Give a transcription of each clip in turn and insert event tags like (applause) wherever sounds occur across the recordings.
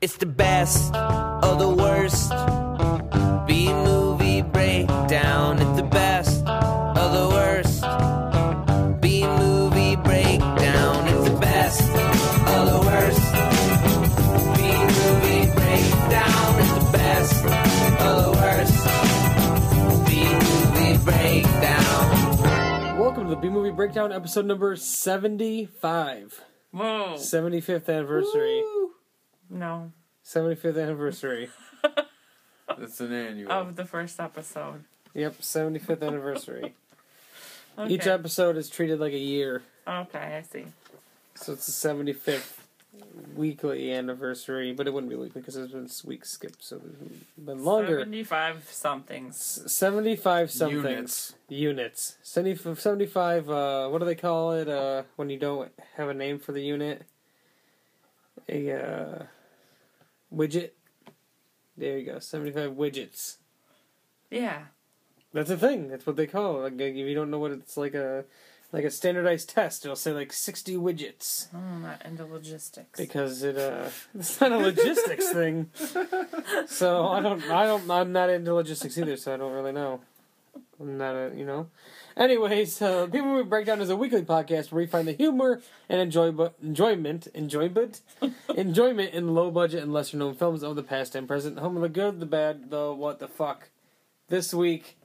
It's the best of the worst. B movie breakdown. It's the best of the worst. B movie breakdown. It's the best of the worst. B movie breakdown. It's the best of the worst. B movie breakdown. Welcome to the B Movie Breakdown, episode number 75. Whoa. 75th anniversary. No. 75th anniversary. (laughs) That's an annual. Of the first episode. Yep, 75th anniversary. Okay. Each episode is treated like a year. Okay, I see. So it's the 75th weekly anniversary, but it wouldn't be weekly because there's been weeks skipped, so it's been longer. 75 somethings. 75 somethings. Units. Units. 70 75, uh, what do they call it uh, when you don't have a name for the unit? A uh, widget. There you go. 75 widgets. Yeah. That's a thing. That's what they call it. Like, if you don't know what it's like a like a standardized test, it'll say like 60 widgets I'm not into logistics. because it uh (laughs) it's not a logistics thing. (laughs) So I don't I don't I'm not into logistics either, so I don't really know. I'm not a you know. Anyways, uh, People Movie Breakdown is a weekly podcast where we find the humor and enjoy enjoyment enjoyment (laughs) enjoyment in low budget and lesser known films of the past and present. Home of the good, the bad, the what the fuck. This week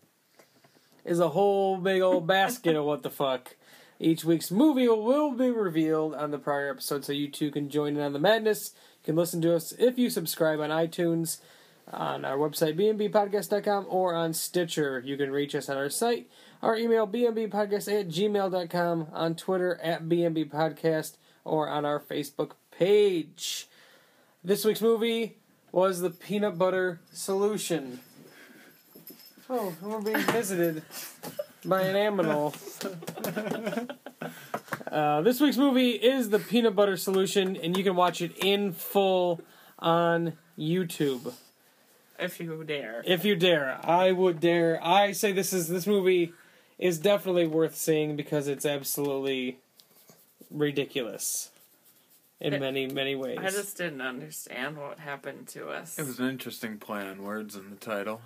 is a whole big old basket of what the fuck. Each week's movie will be revealed on the prior episode, so you too can join in on the madness. You can listen to us if you subscribe on iTunes, on our website, bnbpodcast.com, or on Stitcher. You can reach us on our site, our email, bnbpodcast at gmail.com, on Twitter, at bnbpodcast, or on our Facebook page. This week's movie was The Peanut Butter Solution. Oh, we're being visited by an aminal. (laughs) Uh, this week's movie is The Peanut Butter Solution, and you can watch it in full on YouTube. If you dare. If you dare, I would dare. I say this is this movie is definitely worth seeing because it's absolutely ridiculous in It- many many ways. I just didn't understand what happened to us. It was an interesting play on words in the title.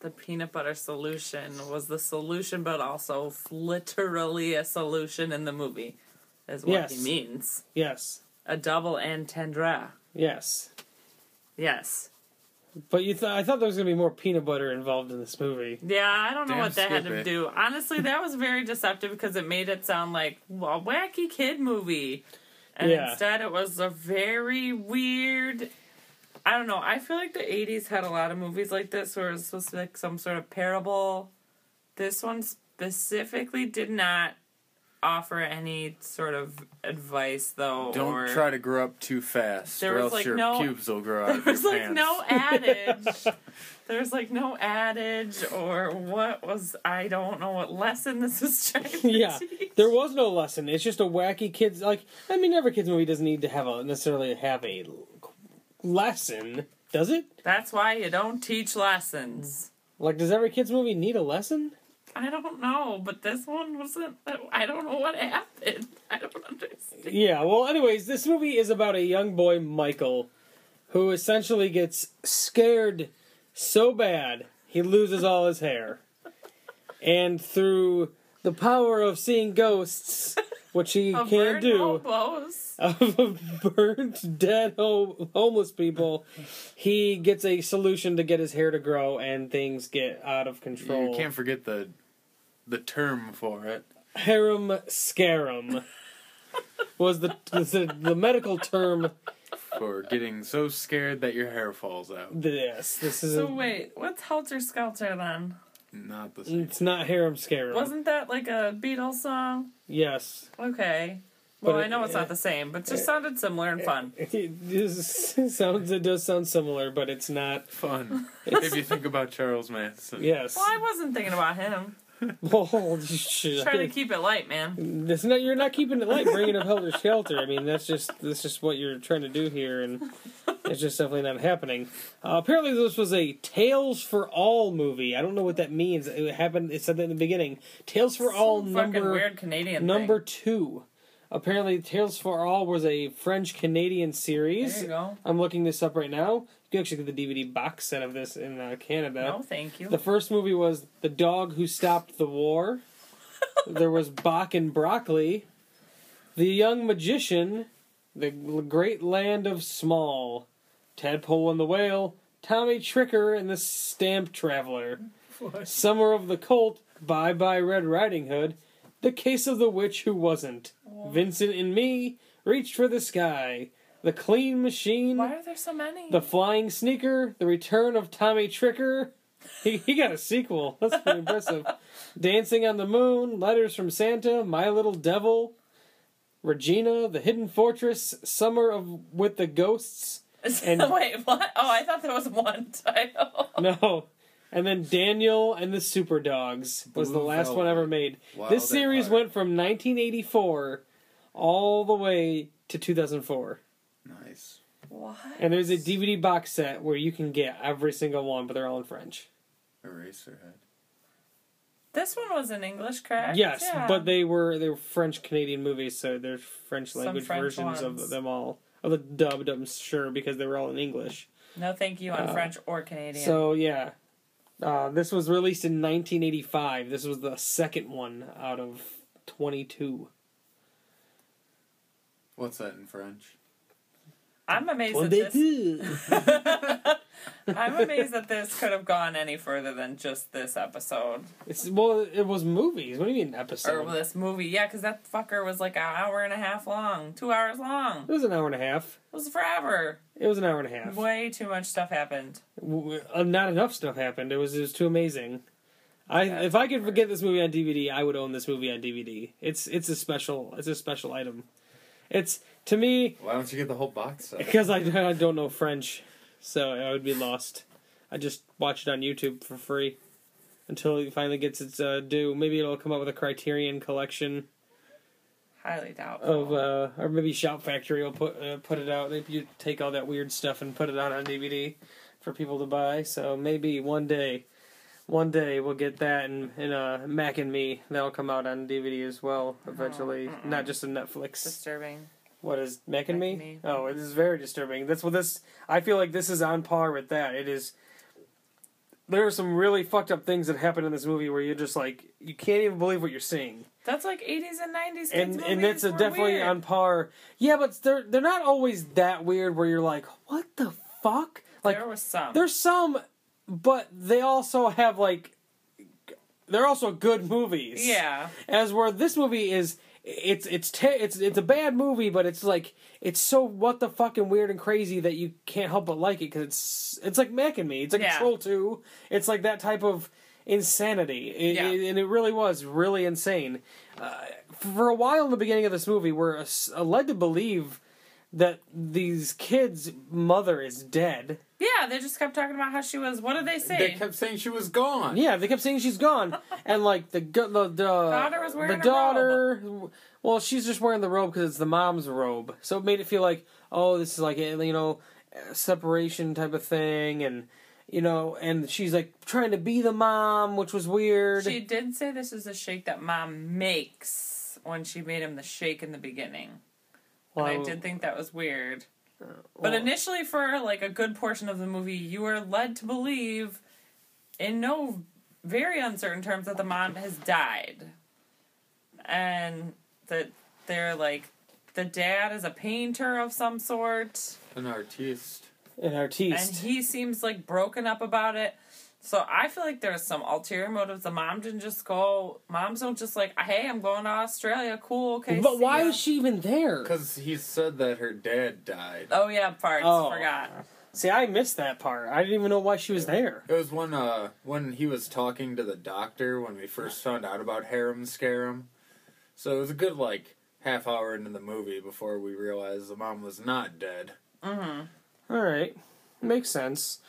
the peanut butter solution was the solution, but also literally a solution in the movie, is what Yes. he means. yes, A double entendre. yes. Yes. But you th- I thought there was gonna be more peanut butter involved in this movie. Yeah, I don't know Damn what that had to Skippy. do. Honestly, that was very deceptive because it made it sound like a wacky kid movie. And Yeah. instead, it was a very weird. I don't know. I feel like the 80s had a lot of movies like this where it's supposed to be like some sort of parable. This one specifically did not offer any sort of advice, though. Don't try to grow up too fast, or else like, your no- pubes will grow (laughs) out There of your was like pants. no (laughs) adage. There's like no adage or what was I don't know what lesson this was (laughs) trying to Yeah, teach. there was no lesson. It's just a wacky kids like. I mean, every kids movie doesn't need to have a necessarily have a lesson, does it? That's why you don't teach lessons. Like, does every kids movie need a lesson? I don't know, but this one wasn't. I don't know what happened. I don't understand. Yeah. Well, anyways, this movie is about a young boy, Michael, who essentially gets scared so bad he loses all his hair, and through the power of seeing ghosts, which he (laughs) A can't do. hobos. of (laughs) burnt, dead, ho- homeless people, he gets a solution to get his hair to grow, and things get out of control. You can't forget the the term for it. Harem scarum was the, the the medical term. For getting so scared that your hair falls out. This this is So a, wait, what's Helter Skelter then? Not the same. it's not harem scarum. Wasn't that like a Beatles song? yes, Okay. Well, But I it- know it's not the same, but it just sounded similar and fun. (laughs) it, this sounds it does sound similar, but it's not. Fun. if you think about Charles Manson. Yes. Well, I wasn't thinking about him. (laughs) Well, should- Trying to keep it light, man. Not, you're not keeping it light, bringing up Helter Skelter. I mean, that's just that's just what you're trying to do here, and it's just definitely not happening. Uh, apparently, this was a Tales for All movie. I don't know what that means. It happened. It said that in the beginning. Tales for All Some fucking number weird Canadian number thing. two. Apparently, Tales for All was a French Canadian There series. you go. I'm looking this up right now. You actually get the DVD box set of this in uh, Canada. No, thank you. The first movie was The Dog Who Stopped the War. (laughs) there was Bach and Broccoli. The Young Magician. The Great Land of Small. Tadpole and the Whale. Tommy Tricker and the Stamp Traveler. Summer of the Colt. Bye Bye Red Riding Hood. The Case of the Witch Who Wasn't. Vincent and Me. Reached for the Sky. The Clean Machine. Why are there so many? The Flying Sneaker, The Return of Tommy Tricker. He, he got a sequel. That's pretty impressive. Dancing on the Moon, Letters from Santa, My Little Devil, Regina, The Hidden Fortress, Summer of with the Ghosts. (laughs) and- Wait, what? Oh, I thought there was one title. No. And then Daniel and the Super Dogs was the Blue last one Velvet. ever made. Wild this series Heart. went from 1984 all the way to 2004. Nice. What? And there's a DVD box set where you can get every single one, but they're all in French. Eraserhead. This one was in English, correct? Yes, Yeah. but they were they were French Canadian movies, so there's French language French versions ones. of them all. Of the dubbed, I'm sure, because they were all in English. No, thank you on Uh, French or Canadian. So yeah, uh, this was released in 1985. This was the second one out of 22. What's that in French? I'm amazed that this. (laughs) I'm amazed that this could have gone any further than just this episode It's well, it was movies. What do you mean episode? or this movie. Yeah, because that fucker was like an hour and a half long, two hours long. It was an hour and a half. It was forever. It was an hour and a half. Way too much stuff happened. W- uh, Not enough stuff happened. It was it was too amazing. I if I could get this movie on DVD, I would own this movie on DVD. It's it's a special it's a special item. It's to me Why don't you get the whole box set? because I, (laughs) I don't know French, so I would be lost. I just watch it on YouTube for free until it finally gets its uh, due. Maybe it'll come up with a Criterion collection Highly doubtful. of, uh, or maybe Shout Factory will put uh, put it out. Maybe you take all that weird stuff and put it out on DVD for people to buy. So maybe one day, one day we'll get that and and uh, Mac and Me that'll come out on DVD as well eventually, mm-mm. not just on Netflix. Disturbing. What is Mac and Me? Me. Oh, it is very disturbing. That's what this. I feel like this is on par with that. It is. There are some really fucked up things that happen in this movie where you're just like you can't even believe what you're seeing, That's like 80s and 90s kids and movies and that's were definitely weird. on par. Yeah, but they're they're not always that weird where you're like, what the fuck? Like there was some. there's some, but they also have like. They're also good movies. yeah. as where this movie is it's it's te- it's it's a bad movie but it's like it's so what the fucking weird and crazy that you can't help but like it because it's it's like Mac and Me. It's like Yeah. Troll 2 it's like that type of insanity. It- Yeah. it- and it really was really insane. Uh, for a while in the beginning of this movie we're uh, led to believe that these kids mother is dead Yeah, they just kept talking about how she was. What did they say? They kept saying she was gone. Yeah, they kept saying she's gone, (laughs) and like the the the Daughter was wearing the a daughter. Well, she's just wearing the robe because it's the mom's robe, so it made it feel like oh, this is like a, you know separation type of thing, and you know, and she's like trying to be the mom, which was weird. She did say this is a shake that mom makes when she made him the shake in the beginning. Well, and I did think that was weird. Uh, but well, initially, for like a good portion of the movie, you are led to believe, in no very uncertain terms, that the mom has died, and that they're like the dad is a painter of some sort, An artiste. an artiste, and he seems like broken up about it. So I feel like there's some ulterior motives. The mom didn't just go. Moms don't just like, hey, I'm going to Australia. Cool, okay. but see why ya." is she even there? Because he said that her dad died. Oh yeah, parts. Oh. Forgot. See, I missed that part. I didn't even know why she was there. It was when uh when he was talking to the doctor when we first found out about harem scarum. So it was a good like half hour into the movie before we realized the mom was not dead. Mm-hmm. All right, makes sense.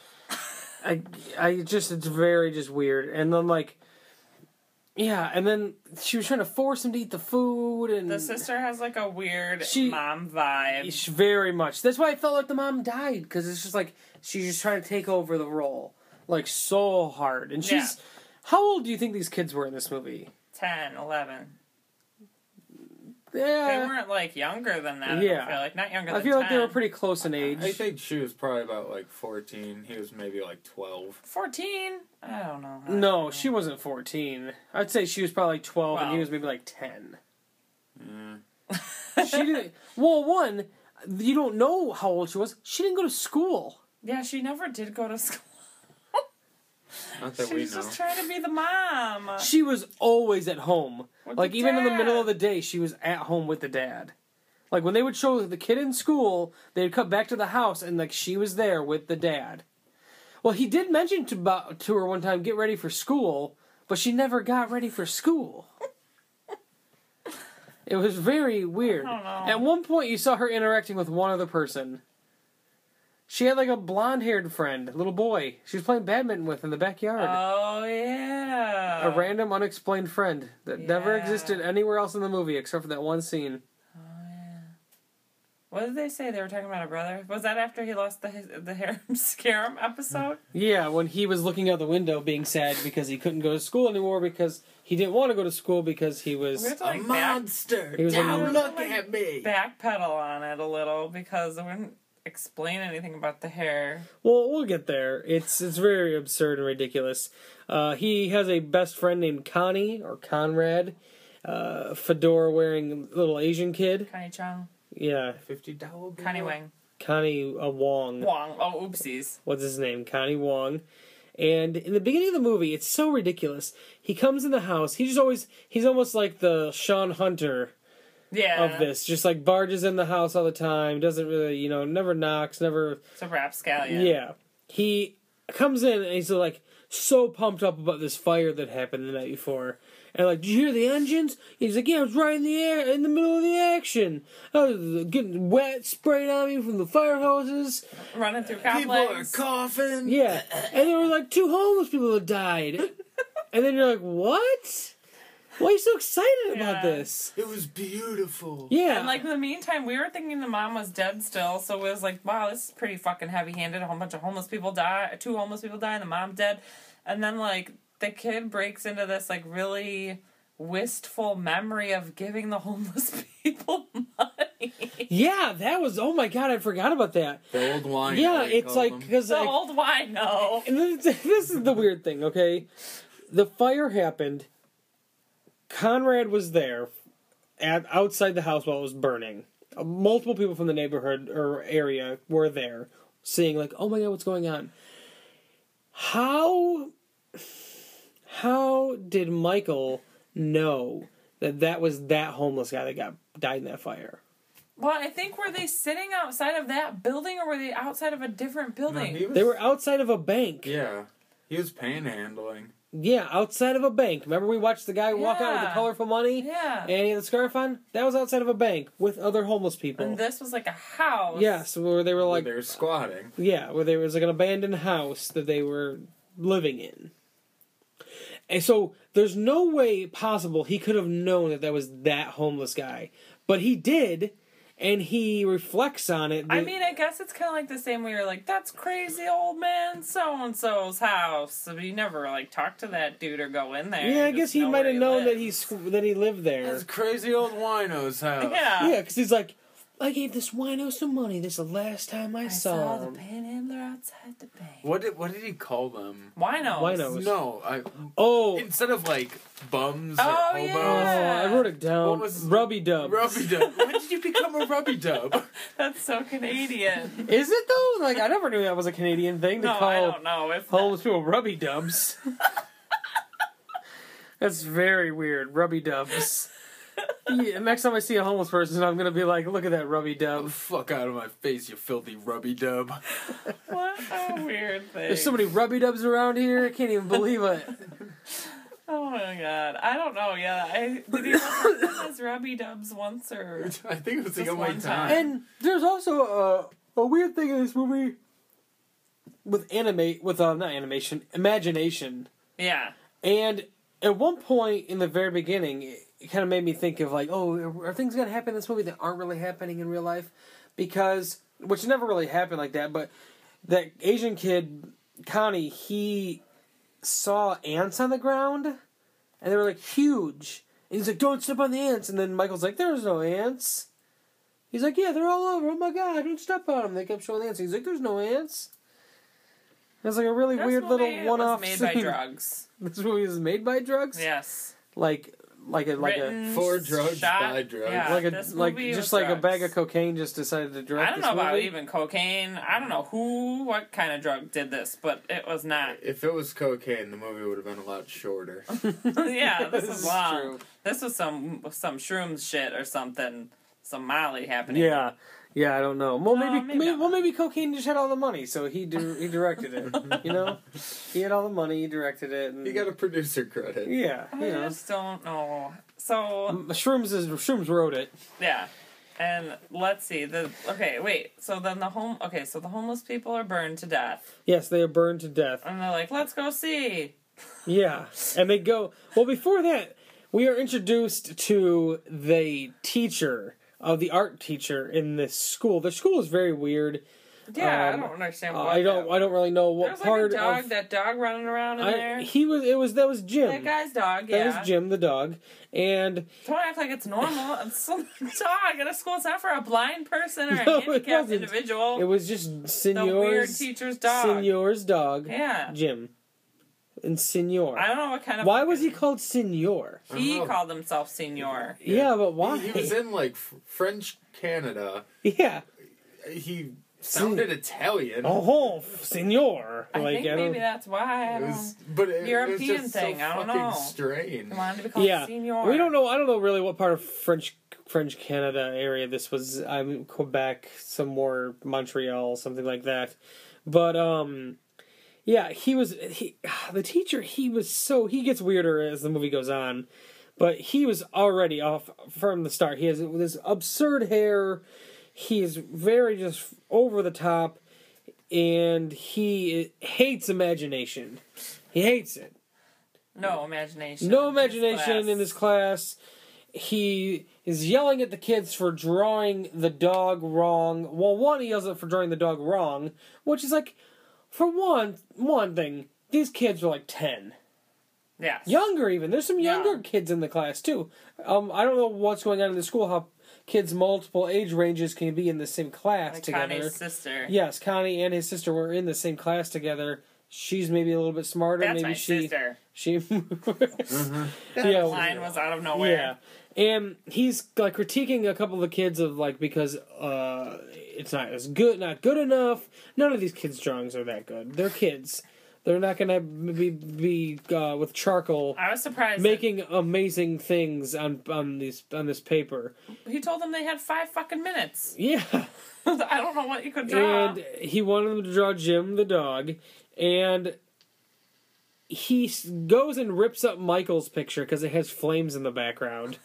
I, I just it's very just weird, and then like, yeah, and then she was trying to force him to eat the food, and The sister has like a weird She- mom vibe. She- very much. That's why I felt like the mom died because it's just like she's just trying to take over the role like so hard, and she's. How old do you think these kids were in this movie? 10, 11. They weren't like younger than that. Yeah. I feel like not younger. I than feel like they were pretty close in age. I think she was probably about like 14. He was maybe like 12. fourteen. I don't know. I No, don't she wasn't 14. I'd say she was probably like 12 and he was maybe like 10. Yeah. She didn't. (laughs) Well, one, you don't know how old she was. She didn't go to school. Yeah, she never did go to (laughs) school. Not that She we was know. just trying to be the mom. She was always at home. With like the even in the middle of the day, she was at home with the dad. Like when they would show the kid in school, they'd come back to the house and like she was there with the dad. Well, he did mention to about to her one time, get ready for school, but she never got ready for school. it was very weird. I don't know. At one point, you saw her interacting with one other person. She had like a blonde-haired friend, little boy. She was playing badminton with in the backyard Oh yeah. a random unexplained friend that never existed anywhere else in the movie except for that one scene. Oh yeah. What did they say? They were talking about a brother. Was that after he lost the his, the harem (laughs) scarum episode? Yeah, when he was looking out the window being sad because he couldn't go to school anymore because he didn't want to go to school because he was We have to A back, monster! He was Don't a- look at me! backpedal on it a little because it wouldn't explain anything about the hair. Well, we'll get there. It's it's very absurd and ridiculous. Uh, he has a best friend named Connie or Conrad, uh, fedora wearing little Asian kid. Connie Chung, Yeah, $50. Connie Wang, Connie uh, Wong. Wong. Oh, oopsies. what's his name? Connie Wong. And in the beginning of the movie, it's so ridiculous. He comes in the house. He's just always he's almost like the Shawn Hunter Yeah. of this. Just like barges in the house all the time. Doesn't really, you know, never knocks, never. It's a rapscallion. Yeah. He comes in and he's like so pumped up about this fire that happened the night before. And like, did you hear the engines? He's like, yeah, I was right in the air, in the middle of the action. Oh, I was getting wet, sprayed on me from the fire hoses. Running through People are coughing. Yeah, and there were like two homeless people that died, (laughs) and then you're like, "What? Why are you so excited about Yeah. this?" It was beautiful. Yeah, And like in the meantime, we were thinking the mom was dead still, so it was like, wow, this is pretty fucking heavy handed. A whole bunch of homeless people die, two homeless people die, and the mom dead. And then like the kid breaks into this like really wistful memory of giving the (laughs) homeless people money. yeah, that was. Oh my god, I forgot about that. The old wine. Yeah, they it's call like them. because the like, old wino. and this, (laughs) this is the weird thing. Okay, the fire happened. Conrad was there, at outside the house while it was burning. Uh, Multiple people from the neighborhood or area were there, seeing like, "Oh my god, what's going on?" How how did Michael know that that was that homeless guy that got died in that fire? Well, I think were they sitting outside of that building or were they outside of a different building? he was, They were outside of a bank. Yeah. He was panhandling. Yeah, outside of a bank. Remember we watched the guy walk out with the Yeah. colorful money yeah. and he had the scarf on? That was outside of a bank with other homeless people. And this was like a house. Yes, where they were Like like they were squatting. Yeah, where there was like an abandoned house that they were living in. And so there's no way possible he could have known that that was that homeless guy. But he did, and he reflects on it. I mean, I guess it's kind of like the same way you're like, that's crazy old man so and so's house. So you never like talk to that dude or go in there. yeah, I guess he might have known that lives. he that he lived there. That's crazy old wino's house. Yeah. Yeah, because he's like, I gave this wino some money. This is the last time I, saw him. I saw, saw the panhandler outside the bank. What did what did he call them? Winos. Winos. No, I Oh, instead of like bums Oh, or hobos. oh, yeah. I wrote it down. What was- Rubby dub. Rubby dub. (laughs) when did you become a rubby dub? (laughs) That's so Canadian. Is it though? Like I never knew that was a Canadian thing to no, call I don't know. If homeless people rubby dubs. (laughs) That's very weird. Rubby dubs. Yeah, next time I see a homeless person, I'm gonna be like, "Look at that rubby dub." Fuck out of my face, you filthy rubby dub. what a weird thing. There's so many rubby dubs around here. I can't even believe it. (laughs) Oh my god. I don't know. Yeah. I did he refer to Rubby Dubs once or (laughs) I think it was the Just only one time. time. And there's also a a weird thing in this movie with animate with uh, not animation, imagination. yeah. And at one point in the very beginning, it, kind of made me think of like, oh, are, things to happen in this movie that aren't really happening in real life? Because, which never really happened like that, but that Asian kid, Connie, he saw ants on the ground, and they were like huge. And he's like, "Don't step on the ants." And then Michael's like, "There's no ants." He's like, "Yeah, they're all over. Oh my god, don't step on them." They kept showing the ants. He's like, "There's no ants." It's like a really This weird little one-off was made scene. by (laughs) drugs. This movie is made by drugs. Yes. Like, like a like Written, For drugs, shot, by drugs. Yeah, a like a this like just was like a bag of cocaine just decided to direct. I don't this know about movie. even cocaine. I don't know who, what kind of drug did this, but it was not. If it was cocaine, the movie would have been a lot shorter. (laughs) (laughs) yeah, this This is is long. true. This was some some shrooms shit or something, some Molly happening. Yeah, yeah, I don't know. Well, No, maybe, maybe maybe, well, maybe cocaine just had all the money, so he di- he directed it. you know, he had all the money, he directed it. And, You got a producer credit. yeah, I you know. just don't know. So M- Shrooms is Shrooms wrote it. yeah, and let's see the okay wait. So then the home okay. So the homeless people are burned to death, Yes, they are burned to death. and they're like, let's go see. Yeah, and they go. Well, before that, we are introduced to the teacher of the art teacher in this school. The school is very weird. Yeah, Um, I don't understand. Uh, I don't. that- I don't really know what There's part like a dog. of. that dog running around in I, there. he was. It was that was Jim. that guy's dog. That Yeah. was Jim the dog, and Don't act like it's normal. (laughs) It's some dog at a school. It's not for a blind person or a (laughs) No, it handicapped wasn't. individual. it was just the weird Senor's teacher's dog. Senor's dog, Yeah. Jim, and Senor. I don't know what kind of. Why was he called Senor? He I don't called himself Senor. Yeah, but why? He, he was in like F- French Canada. yeah. He sounded Italian. Oh, Senor. I like think I maybe don't. that's why. I It don't was, but it, it was European just thing, so I don't fucking know. strange. He wanted to be called Yeah, Senor. we don't know. I don't know really what part of French French Canada area this was. I'm Quebec, somewhere Montreal, something like that. But um, yeah, he was he (sighs) the teacher. He was so he gets weirder as the movie goes on, but he was already off from the start. He has this absurd hair. He is very just over the top, and he hates imagination. He hates it. No imagination. No in imagination in class. his class. He is yelling at the kids for drawing the dog wrong. Well, one, he yells at for drawing the dog wrong, which is like, for one, one thing, these kids are like ten, Yes. younger even. There's some Yeah. younger kids in the class too. Um, I don't know what's going on in the school. How kids multiple age ranges can be in the same class Like together. Connie's sister. Yes, Connie and his sister were in the same class together. She's maybe a little bit smarter. That's maybe my she sister. she. (laughs) Uh-huh. That Yeah. line was out of nowhere. Yeah, and he's like critiquing a couple of the kids of like because uh, it's not as good, not good enough. None of these kids' drawings are that good. They're kids. They're not gonna be be uh, with charcoal I was surprised. making amazing things on on these on this paper. he told them they had five fucking minutes. (laughs) Yeah, I don't know what you could draw. and he wanted them to draw Jim the dog, and he goes and rips up Michael's picture because it has flames in the background.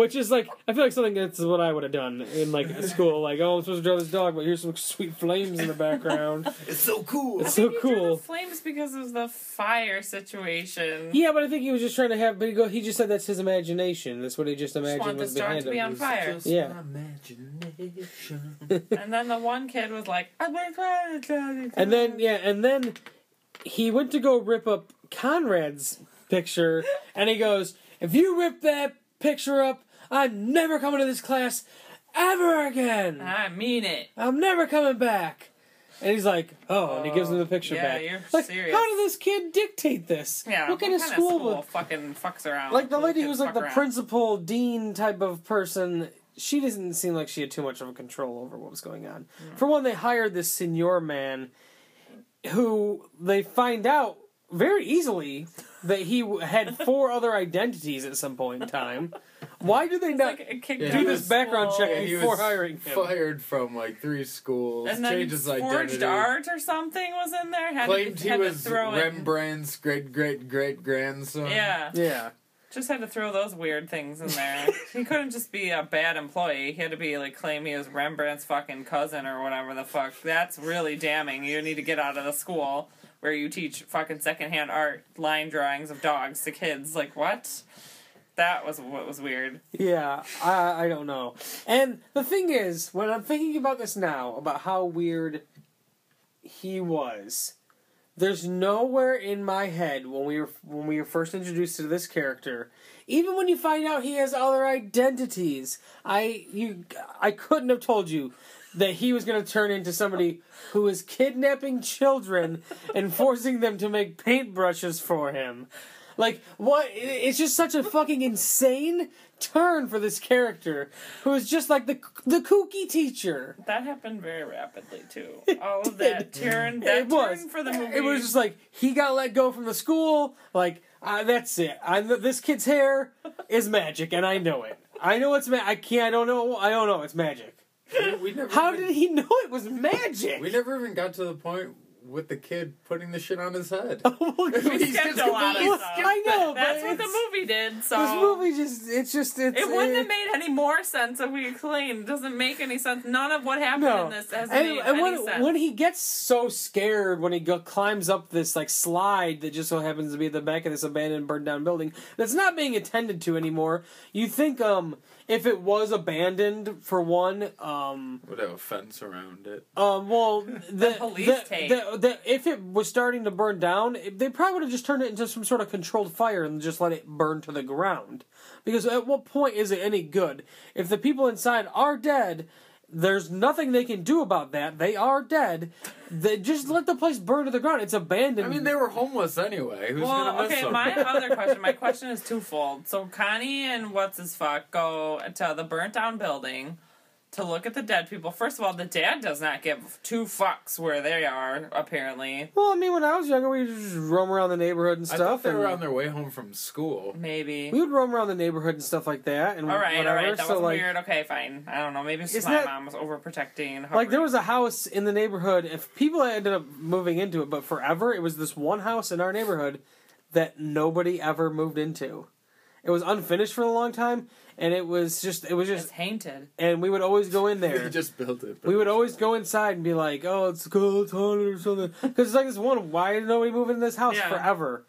Which is like I feel like something that's what I would have done in like school. Like, oh, I'm supposed to draw this dog, but here's some sweet flames in the background. (laughs) It's so cool. It's so He drew cool. The flames because of the fire situation. Yeah, but I think he was just trying to have. But he go. He just said that's his imagination. That's what he just Just imagined want was this dog behind to be him. on fire. Just Yeah. my (laughs) imagination. And then the one kid was like, "I've been trying to tell you." And then yeah, and then he went to go rip up Conrad's picture, and he goes, "If you rip that picture up, I'm never coming to this class ever again. I mean it. I'm never coming back." And he's like, "Oh," and he gives him the oh, picture yeah, back. you're like, serious. how did this kid dictate this? Yeah, what kind of school? fucking fucks around? like the lady who's like the around. principal dean type of person she doesn't seem like she had too much of a control over what was going on hmm. for one they hired this senior man who they find out very easily that he had four (laughs) other identities at some point in time why do they not like a Yeah, do of this background school. check Yeah, he before was hiring him Fired from like three schools. And then changed his forged identity. art or something was in there. Had Claimed to, he had was to throw in. Rembrandt's great great great grandson. Yeah, yeah just had to throw those weird things in there. (laughs) he couldn't just be a bad employee. He had to be like claim he was Rembrandt's fucking cousin or whatever the fuck. That's really damning. You need to get out of the school where you teach fucking secondhand art, line drawings of dogs to kids. Like what? That was what was weird. Yeah, I I don't know. And the thing is, when I'm thinking about this now, about how weird he was, there's nowhere in my head when we were when we were first introduced to this character, even when you find out he has other identities, I you I couldn't have told you that he was going to turn into somebody who is kidnapping children and forcing them to make paintbrushes for him. Like what? It's just such a fucking insane turn for this character who is just like the the kooky teacher. That happened very rapidly too. All of that turn, that it was turn for the movie. It was just like he got let go from the school. Like uh, that's it. I this kid's hair is magic, and I know it. I know it's ma- I can't. I don't know. I don't know. It's magic. We, we never How even, did he know it was magic? We never even got to the point with the kid putting the shit on his head. (laughs) Well, we He's skipped just a lot of stuff. I know, That's but what the movie did. So This movie just it's just it's It wouldn't uh, have made any more sense if we explained. It doesn't make any sense. None of what happened No, in this has and, made and any when sense. when he gets so scared when he go, climbs up this like slide that just so happens to be at the back of this abandoned, burned down building that's not being attended to anymore. You think um if it was abandoned for one um Would have a fence around it. um well (laughs) the, police the, tape. the, the, if it was starting to burn down it- they probably would have just turned it into some sort of controlled fire and just let it burn to the ground because at what point is it any good if the people inside are dead there's nothing they can do about that they are dead they just let the place burn to the ground it's abandoned I mean, they were homeless anyway. Who's well, gonna miss okay. them? My (laughs) other question. My question is twofold. So Connie and what's his fuck go to the burnt down building to look at the dead people. First of all, the dad does not give two fucks where they are. Apparently, well i mean when i was younger we would just roam around the neighborhood and I stuff thought they were and on their way home from school. maybe. we would roam around the neighborhood and stuff like that and All right, whatever all right. That so was like weird. Okay, fine. I don't know. Maybe it's my that- mom was overprotecting. Like there was a house in the neighborhood. If people ended up moving into it, but forever, it was this one house in our neighborhood that nobody ever moved into. It was unfinished for a long time, and it was just it was It's just, haunted. and we would always go in (laughs) there. there. just built it. We would always go inside and be like, "Oh, it's cool, it's haunted or something." Because it's like this one. Why did nobody move in this house Yeah. forever?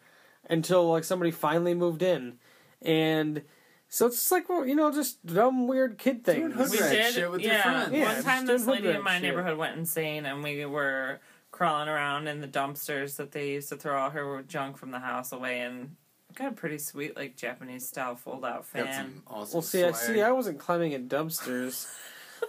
Until like somebody finally moved in, and so it's just like well, you know, just dumb weird kid things. hood We rat did. shit with yeah. friends. Yeah, One time, this lady in my shit. neighborhood went insane, and we were crawling around in the dumpsters that they used to throw all her junk from the house away, and got a pretty sweet like Japanese style fold out Got fan. some awesome Well, see, I see. I wasn't climbing in dumpsters.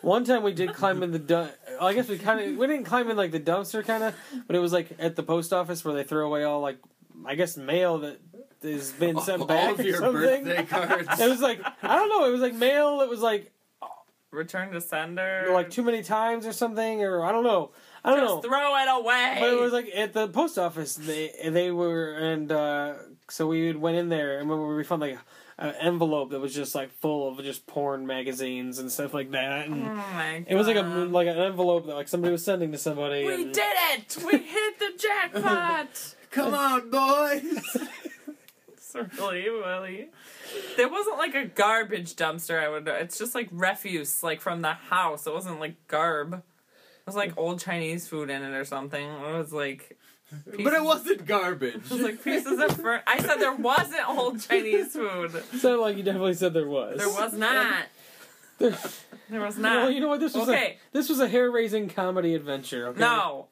One time we did climb in the. Du- I guess we kind of we didn't climb in like the dumpster kind of, but it was like at the post office where they throw away all like I guess mail that has been sent all, back all of or something. birthday cards. It was like I don't know. It was like mail. It was like Return to sender. like too many times or something, or I don't know. I don't Just know. throw it away. But it was like at the post office. They they were and uh, so we went in there and remember we found like an envelope that was just like full of just porn magazines and stuff like that. And oh my god. it was like a like an envelope that like somebody was sending to somebody. We and, did it! We hit the jackpot! (laughs) Come on, boys. (laughs) really, really. There wasn't like a garbage dumpster. I would. It's just like refuse, like from the house. It wasn't like garb. It was like old Chinese food in it or something. It was like. But it wasn't garbage. It was like pieces of fur. I said there wasn't old Chinese food. sounded like you definitely said there was. There was not. There- There was not. well, you know what? This was Okay. a this was a hair raising comedy adventure. Okay? no.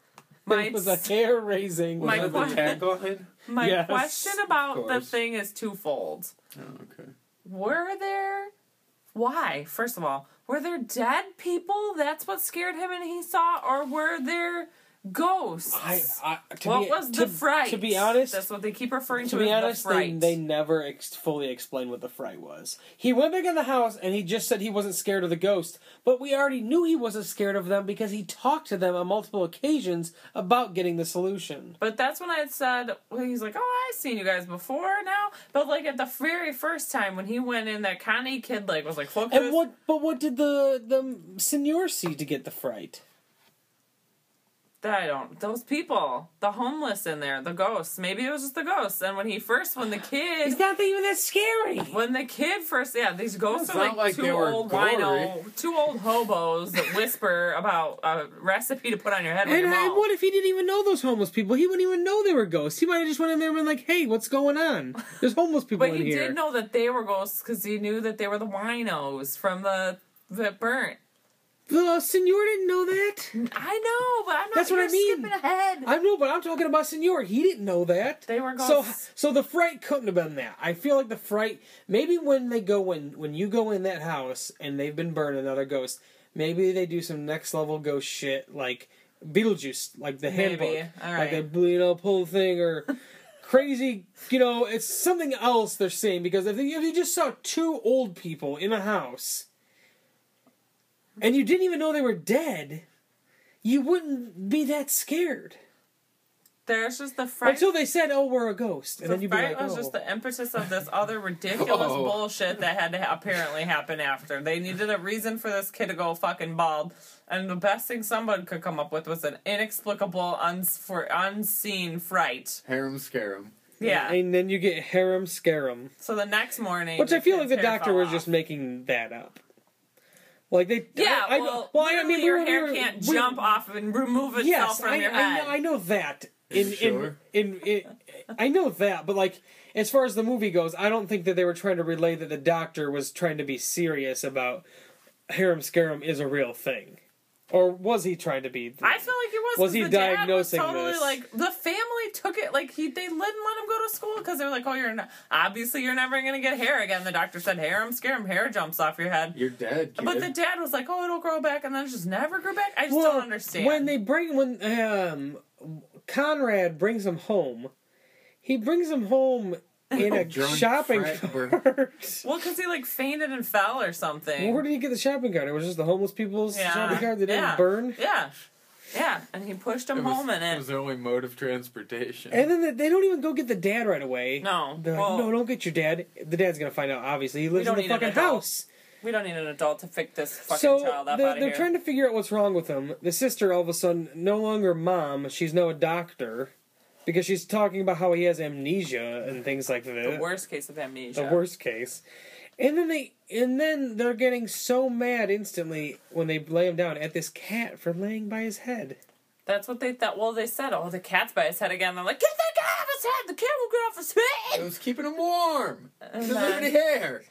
My, it was a hair raising. My Was that the question- tagline? my Yes, question about the thing is twofold. Oh, okay. Were there why? First of all, were there dead people? That's what scared him and he saw, or were there ghosts? I, I what be, was to, the fright? To be honest, that's what they keep referring to. to be honest, the they, fright. they never ex- fully explained what the fright was. He went back in the house and he just said he wasn't scared of the ghost, but we already knew he wasn't scared of them because he talked to them on multiple occasions about getting the solution. But that's when I had said, well, he's like, oh, I've seen you guys before now. But like at the very first time when he went in, that Connie kid like was like, look And what? But what did the the senior see to get the fright? I don't. Those people, the homeless in there, the ghosts. Maybe it was just the ghosts. And when he first, when the kid, It's not even that scary. when the kid first, yeah, these ghosts It's are like, like two they were old gory. wino, two old hobos that whisper about a recipe to put on your head And, you're and what if he didn't even know those homeless people? He wouldn't even know they were ghosts. He might have just went in there and been like, "Hey, what's going on? There's homeless people But in he here." did know that they were ghosts because he knew that they were the winos from the that burnt. The senor didn't know that. I know, but I'm not. That's what I mean. Skipping ahead. I know, but I'm talking about senor. He didn't know that. They were So, ghosts. so the fright couldn't have been that. I feel like the fright. Maybe when they go when when you go in that house and they've been burned another ghost. Maybe they do some next level ghost shit like Beetlejuice, like the Maybe. handbook, like right. they you know pull the thing or (laughs) crazy. You know, it's something else they're saying because if you just saw two old people in a house and you didn't even know they were dead, you wouldn't be that scared. There's just the fright. Until they said, "Oh, we're a ghost," and the then you'd be fright like, was "Oh." just the impetus of this other ridiculous (laughs) Oh. bullshit that had to ha- apparently happen after. They needed a reason for this kid to go fucking bald, and the best thing someone could come up with was an inexplicable, uns- for unseen fright. Harem scarum. Yeah. and then you get harem scarum, So the next morning, which I feel like the doctor was off. just making that up. Like they, Yeah, I, I, well, well, I literally mean, we your were- hair we were- can't we- jump off and remove itself Yes, from I, your I head. know, I know that. In, sure? in, in, in, I know that, but like as far as the movie goes, I don't think that they were trying to relay that the doctor was trying to be serious about harem scarum is a real thing, or was he trying to be? I feel like he was. Was he the dad diagnosing was totally this? like the family took it like he they didn't let him go to school because they were like, oh, you're not obviously you're never gonna get hair again. The doctor said "Hair, I'm scared. hair jumps off your head. You're dead, kid. But the dad was like, oh, it'll grow back, and then it just never grew back. I just well, don't understand. when they bring when um, Conrad brings him home, he brings him home in a (laughs) Drunk shopping cart. (laughs) well, because he like fainted and fell or something. Where did he get the shopping cart? It was just the homeless people's Yeah. shopping cart that didn't Yeah. burn. Yeah, yeah, and he pushed him it was, home in it it. was the only mode of transportation. And then they- they don't even go get the dad right away. No, They're like, well, no, don't get your dad. The dad's gonna find out. Obviously, he lives in the fucking house. we don't need an adult to pick this fucking So child up they're, out of they're here. trying to figure out what's wrong with him. The sister, all of a sudden, no longer mom. She's now a doctor because she's talking about how he has amnesia and things like that. the worst case of amnesia. the worst case. And then they and then they're getting so mad instantly when they lay him down at this cat for laying by his head. That's what they thought. Well, they said, "Oh, the cat's by his head again." They're like, "Get that guy off his head! The cat will get off his it was keeping him warm. And Look at the then hair.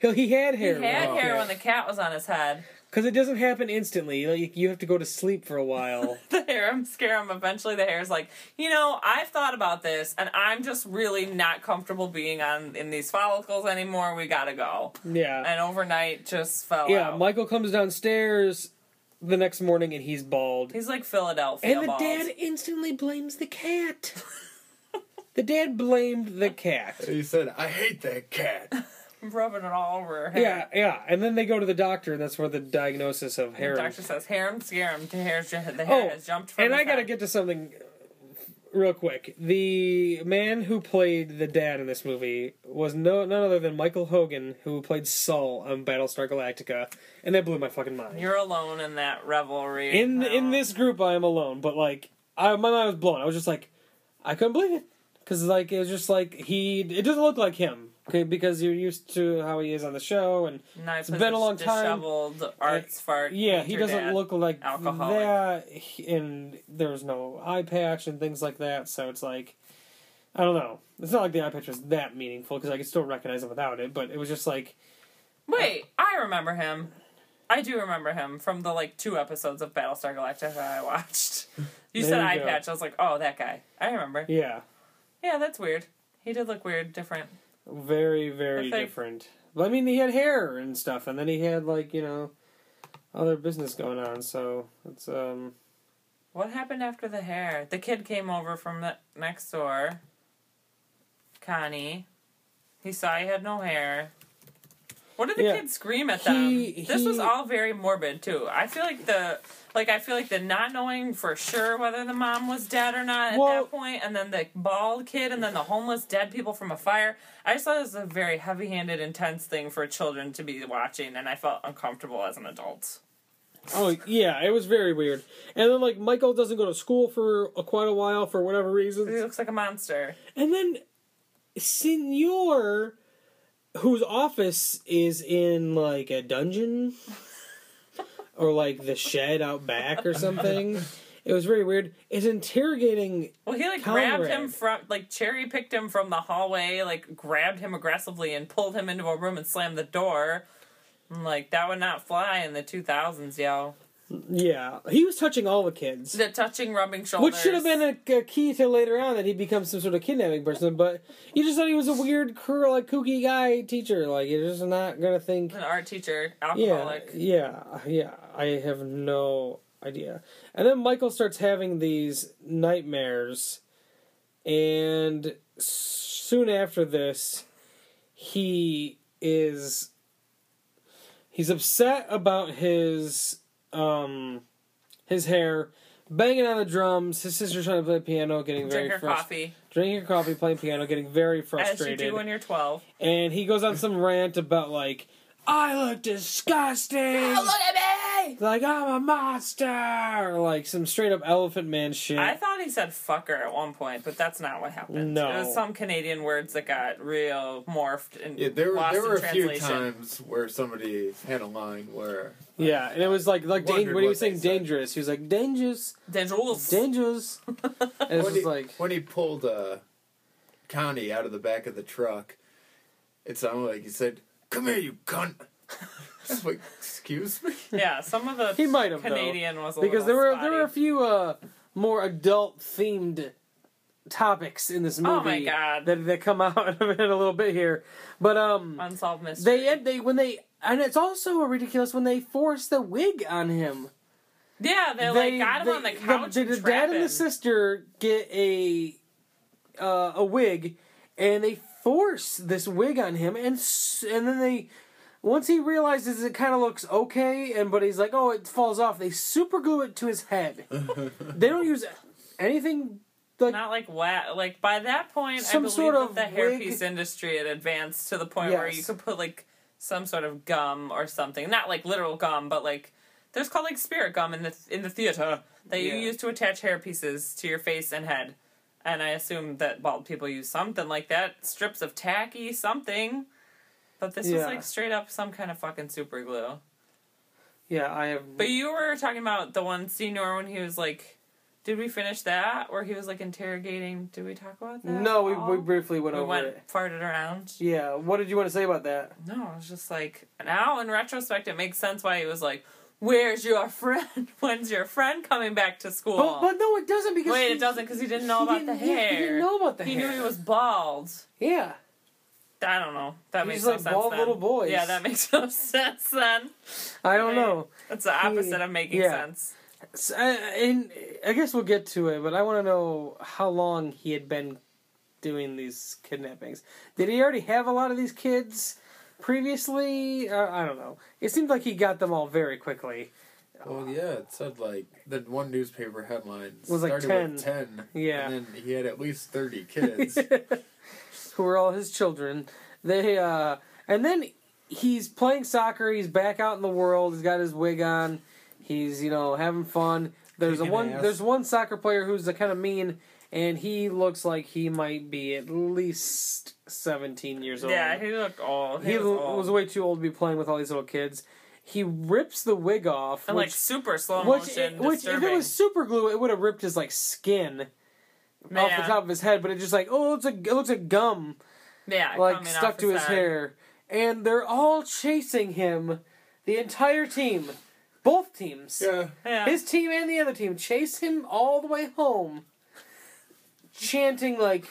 He, he had he had Oh, hair okay. when the cat was on his head. Because it doesn't happen instantly. Like, you have to go to sleep for a while. (laughs) The harem scare him. Eventually, the hair's like, you know, I've thought about this, and I'm just really not comfortable being on in these follicles anymore. We gotta go. yeah. And overnight, just fell Yeah, out. Michael comes downstairs the next morning and he's bald. He's like Philadelphia. and the bald. dad instantly blames the cat. (laughs) the dad blamed the cat. He said, "I hate that cat." (laughs) rubbing it all over her hair. Yeah, yeah. And then they go to the doctor, and that's where the diagnosis of hair. The doctor says, harem scare him. The hair's ju- the hair Oh, has jumped from and I gotta get to something real quick. The man who played the dad in this movie was no none other than Michael Hogan, who played Saul on Battlestar Galactica, and that blew my fucking mind. You're alone in that revelry. in in this group, I am alone, but like, I my mind was blown. I was just like, I couldn't believe it because like it was just like he. It doesn't look like him. Okay, because you're used to how he is on the show, and Nice been a long time. Disheveled arts fart. yeah, he doesn't dad. look like alcoholic. that. And there's no eye patch and things like that, so it's like, I don't know. It's not like the eye patch was that meaningful because I could still recognize him without it, but it was just like, uh, Wait, I remember him. I do remember him from the like two episodes of Battlestar Galactica that I watched. (laughs) You said you eye go. patch. I was like, oh, that guy. I remember. yeah, Yeah, that's weird. He did look weird, different. Very very think- different. But I mean, he had hair and stuff, and then he had like you know, other business going on. So it's um. What happened after the hair? The kid came over from the next door. Connie. He saw he had no hair. What did the Yeah. kid scream at them? He- this was all very morbid too. I feel like the like I feel like the not knowing for sure whether the mom was dead or not at Well- that point, and then the bald kid, and then the homeless dead people from a fire. I just thought it was a very heavy-handed, intense thing for children to be watching, and I felt uncomfortable as an adult. Oh yeah, it was very weird. And then like Michael doesn't go to school for a, quite a while for whatever reason. He looks like a monster. And then Senor, whose office is in like a dungeon (laughs) or like the shed out back or something. (laughs) It was very weird. Is interrogating. Well, he like grabbed him from, like cherry picked him from the hallway, like grabbed him aggressively and pulled him into a room and slammed the door. I'm like, that would not fly in the 2000s, yo. Yeah, he was touching all the kids. The touching, rubbing shoulders. Which should have been a, a key to later on that he becomes some sort of kidnapping person, but you just thought he was a weird, cruel, like kooky guy teacher. Like you're just not gonna think. an art teacher, Yeah, yeah, yeah. I have no idea. And then Michael starts having these nightmares, and soon after this, he is he's upset about his um his hair, banging on the drums. His sister's trying to play piano, getting very Drink her frustrated. coffee, Drinking her coffee, playing piano, getting very frustrated. as you do when you're 12. and he goes on some rant about like I look disgusting. Look at me! Like I'm a monster. Like some straight up elephant man shit. I thought he said fucker at one point, but that's not what happened. No. It was some Canadian words that got real morphed and Yeah, there were lost there were a few times where somebody had a line where yeah, and it was like like dan- when he was saying said. dangerous, he was like dangerous, Dangerous. dangerous. (laughs) and it was when he, like when he pulled uh, Connie out of the back of the truck, it sounded like he said, "Come here, you cunt." (laughs) Like, excuse me. Yeah, some of the he might have though. Canadian was a because there were spotty. there were a few uh, more adult themed topics in this movie. Oh my God. That that come (laughs) out in a little bit here, but um. unsolved mystery. They they when they and it's also ridiculous when they force the wig on him. yeah, they, like got him on the couch. The, and the dad trap and the sister get a uh, a wig, and they force this wig on him, and and then they once he realizes it kind of looks okay, and but he's like, oh, it falls off. They super glue it to his head. (laughs) they don't use anything like Not like wet. Like by that point, Some I believe sort that of the wig- hairpiece industry had advanced to the point where you could put like some sort of gum or something. Not like literal gum, but like there's called like spirit gum in the in the theater that you Yeah. use to attach hairpieces to your face and head. And I assume that bald people use something like that, strips of tacky something. But this was like straight up some kind of fucking super glue. yeah. I have But you were talking about the one senior when he was like, did we finish that? Where he was like interrogating? Did we talk about that? no. We, all? we briefly went over. we over went it. farted around. Yeah. What did you want to say about that? No, it was just like now in retrospect, it makes sense why he was like, "Where's your friend? (laughs) When's your friend coming back to school?" But, but no, it doesn't because Wait, he- it doesn't because he didn't know he about the didn't- yeah, hair. He didn't know about the He hair. knew he was bald. Yeah. I don't know. That He's makes like no sense. bald then. little boys. Yeah, that makes no (laughs) sense then. I don't Right. know. That's the opposite of making yeah. sense. S- uh, and I guess we'll get to it, but I want to know how long he had been doing these kidnappings. Did he already have a lot of these kids previously? Uh, I don't know. It seemed like he got them all very quickly. Well, yeah, it said like the one newspaper headline Was like started 10. with ten. Yeah. and then he had at least thirty (laughs) kids. Who were all his children. They uh and then he's playing soccer, he's back out in the world, he's got his wig on, he's, you know, having fun. There's a one ass. there's one soccer player who's a kind of mean and he looks like he might be at least 17 years old. Yeah, he looked old. He, he was, was, way too old to be playing with all these little kids. He rips the wig off, and which, like super slow which, motion. which if it was super glue, it would have ripped his like skin off the top of his head. But it's just like, oh, it's a it looks like gum yeah, like stuck off to his head. hair, and they're all chasing him. The entire team, both teams, yeah, Yeah. his team and the other team, chase him all the way home, chanting like,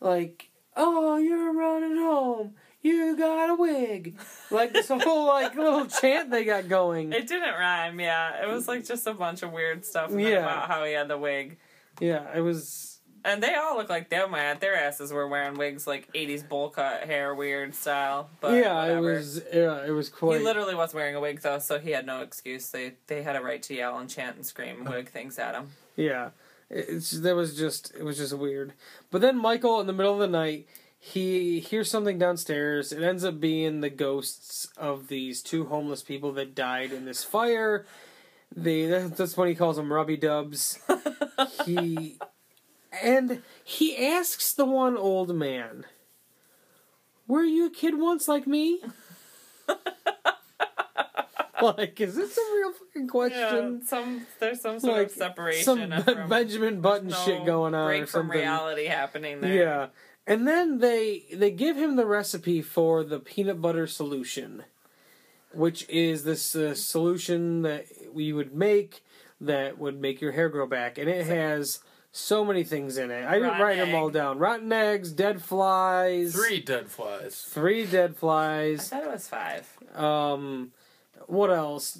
like, "Oh, you're running home. You got a wig." Like this whole like little chant they got going. It didn't rhyme, yeah. It was like just a bunch of weird stuff Yeah. about how he had the wig. Yeah, it was. And they all look like them, man. Their asses were wearing wigs like 80s bowl cut hair, weird style. But yeah, whatever. it was. Yeah, it was quite. He literally was wearing a wig though, so he had no excuse. They they had a right to yell and chant and scream uh. wig things at him. Yeah, it's that was just it was just weird. But then Michael, in the middle of the night, he hears something downstairs. It ends up being the ghosts of these two homeless people that died in this fire. They that- that's what he calls them, rubby dubs. (laughs) he and he asks the one old man, "Were you a kid once like me?" (laughs) (laughs) like, is this a real fucking Yeah, question? some there's some sort like of separation. some from, Benjamin Button no shit going on break or from something. reality happening there. Yeah, and then they they give him the recipe for the peanut butter solution, which is this uh, solution that we would make that would make your hair grow back, and it has so many things in it. I didn't Rotten write them all down. Rotten eggs, dead flies, Three dead flies. three dead flies. I flies. thought it was five. Um, what else?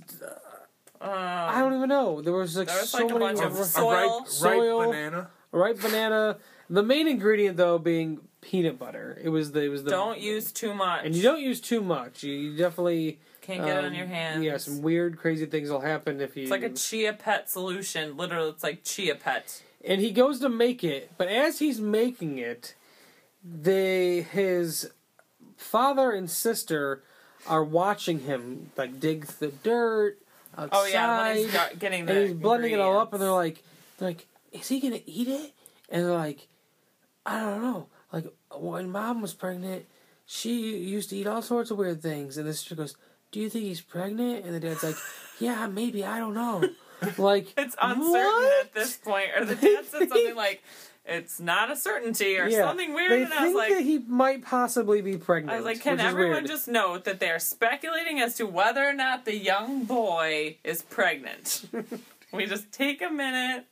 Um, I don't even know. There was like There was, so like, a many bunch of r- soil. Ripe, Soil. ripe banana. ripe banana. The main ingredient though being peanut butter. It was the it was the don't use too much. and you don't use too much. You, you definitely Can't get it on um, your hands. Yeah, some weird crazy things will happen if you. It's like a chia pet solution. Literally, it's like chia pet. and he goes to make it, but as he's making it, they his father and sister are watching him like dig the dirt outside, Oh yeah, when he's got, getting and he's blending it all up, and they're like, they're like, is he gonna eat it? And they're like, I don't know. Like when mom was pregnant, she used to eat all sorts of weird things, and the sister goes, "Do you think he's pregnant?" And the dad's like, (laughs) "Yeah, maybe. I don't know." Like It's uncertain what? at this point, or the dad said something like, "It's not a certainty" or something weird, They and I think was like, that he might possibly be pregnant. I was like, can everyone just note that they are speculating as to whether or not the young boy is pregnant? (laughs) we just take a minute.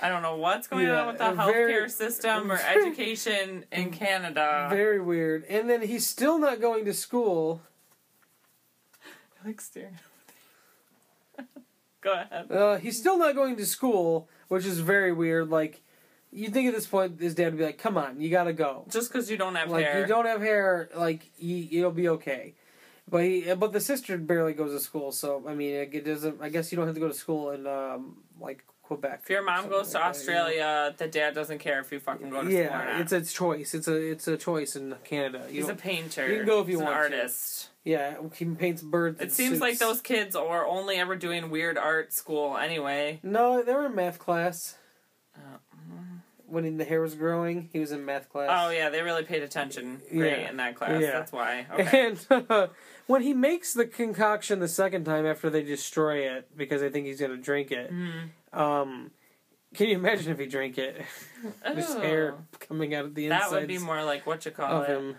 I don't know what's going Yeah, on with the very- healthcare system or (laughs) education in Canada. Very weird. And then he's still not going to school. I (laughs) like staring. Go ahead. Uh, he's still not going to school, which is very weird. Like, you think at this point his dad would be like, "Come on, you gotta go." Just because you don't have like hair. you don't have hair, like you, it'll be okay. But he, but the sister barely goes to school, so I mean, it doesn't. I guess you don't have to go to school in um like Quebec. if your mom goes to like that, you know? Australia, the dad doesn't care if you fucking go to school yeah, not. it's a choice. It's a it's a choice in Canada. You He's a painter. you can go if you He's want an to. artist. yeah, he paints birds. It seems like those kids are only ever doing weird art school anyway. No, they were in math class. Oh. When the hair was growing, he was in math class. Oh yeah, they really paid attention great Yeah. in that class. Yeah. That's why. (laughs) Okay. And (laughs) when he makes the concoction the second time after they destroy it because they think he's gonna drink it, Mm. um, can you imagine if he drank it? (laughs) Just hair Oh. coming out of the That would be more like what you call of it, him.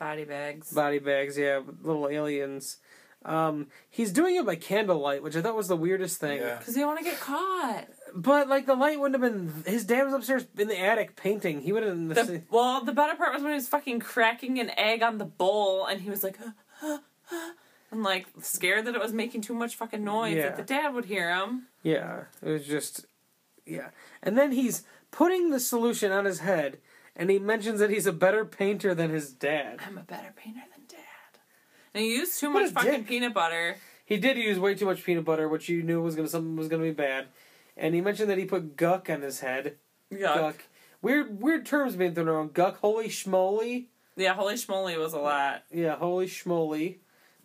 body bags. Body bags, yeah, little aliens. Um, he's doing it by candlelight, which I thought was the weirdest thing. Yeah. Because you want to get caught. But like the light wouldn't have been. His dad was upstairs in the attic painting. He would have. The, well, the better part was when he was fucking cracking an egg on the bowl, and he was like, and like scared that it was making too much fucking noise Yeah. that the dad would hear him. Yeah, it was just, yeah. And then he's putting the solution on his head, and he mentions that he's a better painter than his dad. I'm a better painter than dad. And he used too What much fucking dick. peanut butter. He did use way too much peanut butter, which you knew was gonna something was gonna be bad. And he mentioned that he put guck on his head. Yuck. Guck. Weird, weird terms being thrown around. Guck, holy schmoly. Yeah, holy schmoly was a lot. Yeah, holy schmoly.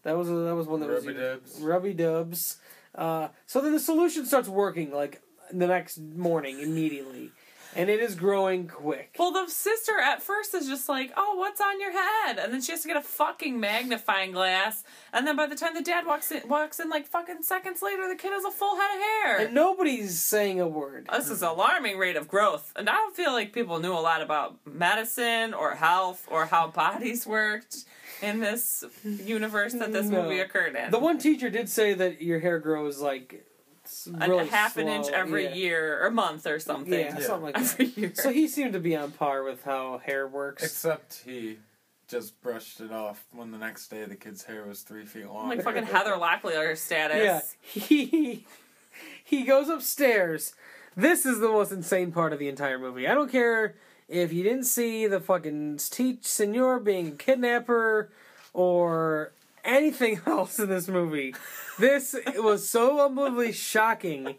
That was that was one that was Rubby dubs. Rubby dubs. Uh, so then the solution starts working like the next morning immediately, and it is growing quick. Well, the sister at first is just like, "Oh, what's on your head?" And then she has to get a fucking magnifying glass. And then by the time the dad walks in, walks in like fucking seconds later, the kid has a full head of hair. And nobody's saying a word. this is alarming rate of growth. And I don't feel like people knew a lot about medicine or health or how bodies worked in this universe that this No. movie occurred in. The one teacher did say that your hair grows like s- a really half an inch every yeah. year or month or something. Yeah, Yeah. something like (laughs) that. Year. So he seemed to be on par with how hair works. Except he just brushed it off when the next day the kid's hair was three feet long. like fucking (laughs) Heather Locklear status. Yeah, he he goes upstairs. This is the most insane part of the entire movie. I don't care if you didn't see the fucking teach senor being a kidnapper or anything (laughs) else in this movie. This was so unbelievably shocking.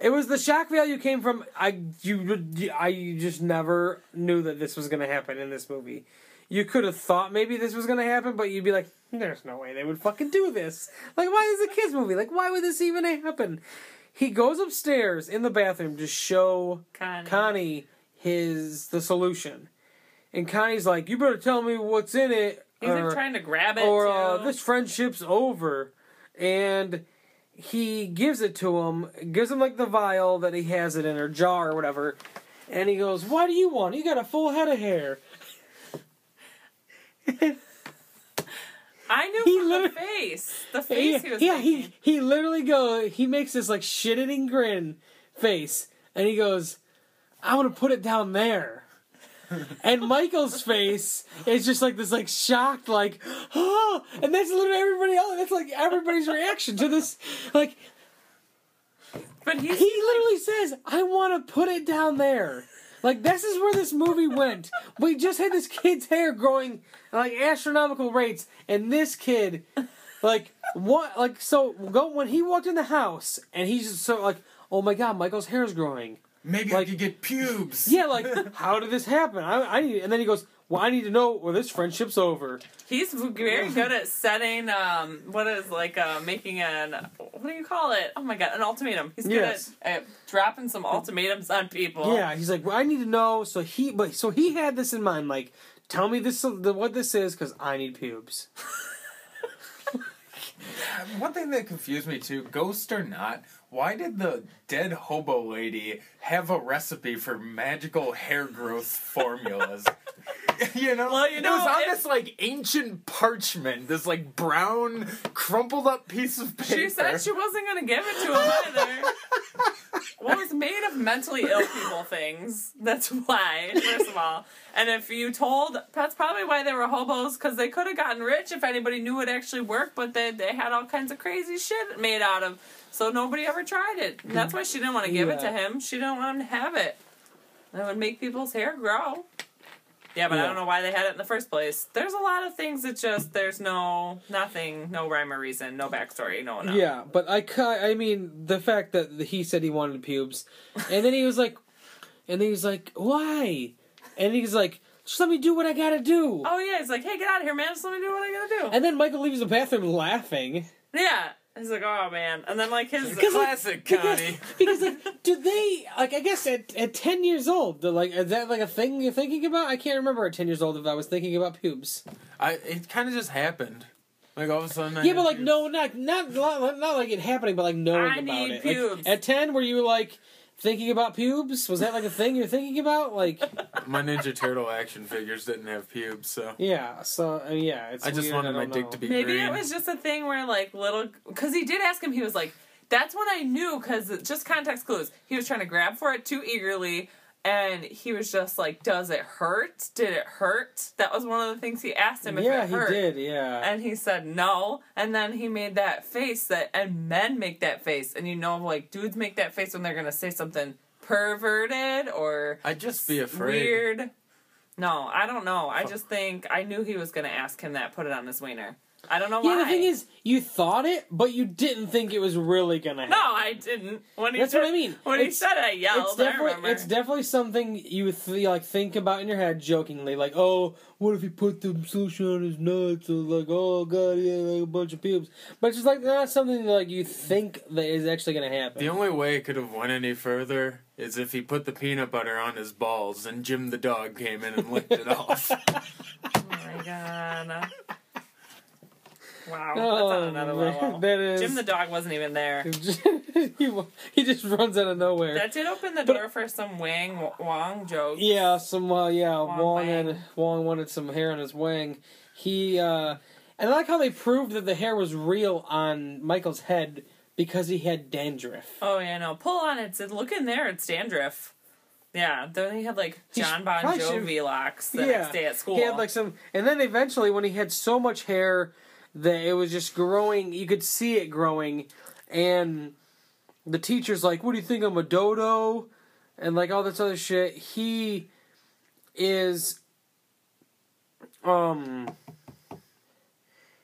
It was the shock value came from I you I just never knew that this was going to happen in this movie. You could have thought maybe this was going to happen, but you'd be like, "There's no way they would fucking do this." Like, why is a kids movie? Like, why would this even happen? He goes upstairs in the bathroom to show Connie. Connie his the solution, and Connie's like, "You better tell me what's in it." He's or- like trying to grab it. or too. uh, this friendship's over and he gives it to him gives him like the vial that he has it in or jar or whatever and he goes what do you want you got a full head of hair I knew He from the face. The Yeah, face he was yeah, making. he he literally go. He makes this like shit eating grin face, and he goes, "I want to put it down there." And Michael's face is just like this, like shocked, like, oh, and that's literally everybody else. That's like everybody's reaction to this. Like But he literally says, "I want to put it down there." Like this is where this movie went. We just had this kid's hair growing like astronomical rates, and this kid, like what, like so go when he walked in the house, and he's just so like, "Oh my god, Michael's hair is growing." Maybe Like- I could get pubes. Yeah, like (laughs) how did this happen? I, I need, and then he goes, "Well, I need to know where this friendship's over." He's very good at setting um what is like uh making an what do you call it? Oh my god, an ultimatum. He's good Yes. at, at dropping some ultimatums on people. Yeah, he's like, well, I need to know. So he, but so he had this in mind, like, tell me this, the, what this is, because I need pubes. (laughs) One thing that confused me too, ghost or not, why did the dead hobo lady have a recipe for magical hair growth formulas? (laughs) you know, Well, you it know, was on if- this like ancient parchment, this like brown crumpled up piece of paper. She said she wasn't gonna give it to him either. well, it's made of mentally ill people things. That's why, first of all. And if you told, that's probably why they were hobos, because they could have gotten rich if anybody knew it actually worked, but they, they had all kinds of crazy shit made out of. So nobody ever tried it. And that's why she didn't want to give it to him. She didn't want him to have it. That would make people's hair grow. Yeah, but I don't know why they had it in the first place. There's a lot of things that just there's no nothing, no rhyme or reason, no backstory, no no. Yeah, but I, I mean, the fact that he said he wanted pubes, and then he was like, and then he's like, why? And he's like, just let me do what I gotta do. Oh yeah, he's like, hey, get out of here, man. Just let me do what I gotta do. And then Michael leaves the bathroom laughing. yeah, he's like, oh man. And then like his Classic Because, Connie. (laughs) because like, do they like? I guess at at ten years old, they're like, is that like a thing you're thinking about? I can't remember at ten years old if I was thinking about pubes. I it kind of just happened. Like all of a sudden. I Yeah, but like pubes. no, not not not, not like it happening, but like knowing I about need it. pubes. Like, at ten, were you like thinking about pubes? Was that like a thing you're thinking about? Like, (laughs) My Ninja Turtle action figures didn't have pubes, so yeah. So uh, yeah, it's. I just weird, wanted my don't dick to be maybe green. it was just a thing where like little because he did ask him. He was like, that's when I knew because just context clues. He was trying to grab for it too eagerly. And he was just like, "Does it hurt? Did it hurt?" That was one of the things he asked him. If Yeah, it he hurt. did. Yeah. And he said no. And then he made that face that, and men make that face. And you know, like, dudes make that face when they're going to say something perverted or I'd just be afraid. weird. No, I don't know. I just think I knew he was going to ask him that, put it on his wiener. I don't know yeah, why. the thing is, you thought it, but you didn't think it was really gonna happen. no, I didn't. When he That's said, what I mean. When he said it, I yelled. It's definitely remember. it's definitely something you th- like think about in your head jokingly, like, oh, what if he put the solution on his nuts? Or like, oh god, he had like a bunch of pubes. But it's just like not something like you think that is actually gonna happen. The only way it could have went any further is if he put the peanut butter on his balls and Jim the dog came in and licked it off. (laughs) oh my god. Wow, Oh, that's on another man, level. that is- Jim the dog wasn't even there. (laughs) he, he just runs out of nowhere. That did open the But- door for some Wang Wong jokes. Yeah, some uh, yeah, Wong Wong, Wong wanted some hair on his wing. He uh and I like how they proved that the hair was real on Michael's head because he had dandruff. Oh yeah, no. Pull on it. Said, look in there. It's dandruff. Yeah. Then he had like John Bon Jovi locks the Yeah. next day at school. He had like some, and then eventually when he had so much hair that it was just growing, you could see it growing, and the teacher's like, "What do you think I'm a dodo?" and like all this other shit. He is, um,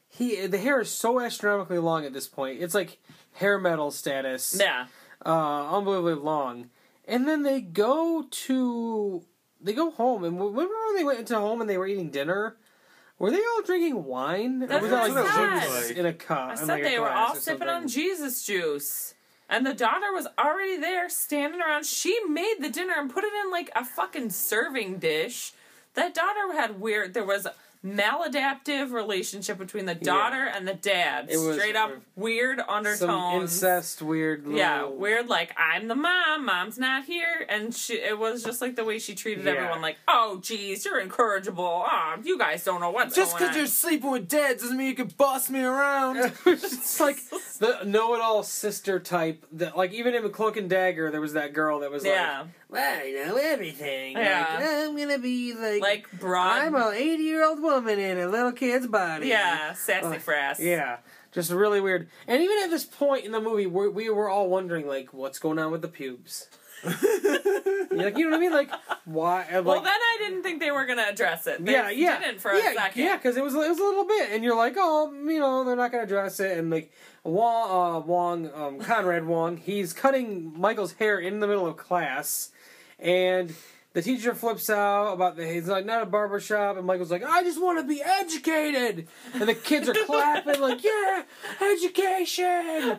he the hair is so astronomically long at this point. It's like hair metal status yeah. uh, unbelievably long. And then they go to they go home, and remember when they went into home and they were eating dinner? Were they all drinking wine? That's was what that I like said. juice in a cup? I said like, they were all sipping on Jesus juice. And the daughter was already there, standing around. She made the dinner and put it in like a fucking serving dish. That daughter had weird. There was maladaptive relationship between the daughter and the dad. Straight up weird. undertones. Some incest, weird. Little, Yeah, weird. Like I'm the mom, mom's not here, and she. It was just like the way she treated Yeah. everyone. Like, oh, geez, you're incorrigible. Oh, you guys don't know what's Just because you're sleeping with dad doesn't mean you can boss me around. (laughs) it's like the know-it-all sister type. That like even in Cloak and Dagger, there was that girl that was yeah, like, "Well, I know everything. Yeah. Like, I'm gonna be like, like broad. I'm an 80-year-old woman in a little kid's body." yeah, sassy Like, frass. Yeah, just really weird. And even at this point in the movie, we we were all wondering like, what's going on with the pubes? (laughs) like, you know what I mean? Like, why? uh, Like, Well, then I didn't think they were gonna address it. They yeah, yeah, didn't for yeah, a second. yeah, because it was it was a little bit, and you're like, oh, you know, they're not gonna address it, and like Wong, uh, Wong, um, Conrad Wong, he's cutting Michael's hair in the middle of class, and the teacher flips out about the he's like not a barber shop, and Michael's like, I just want to be educated, and the kids are clapping like, (laughs) yeah, education,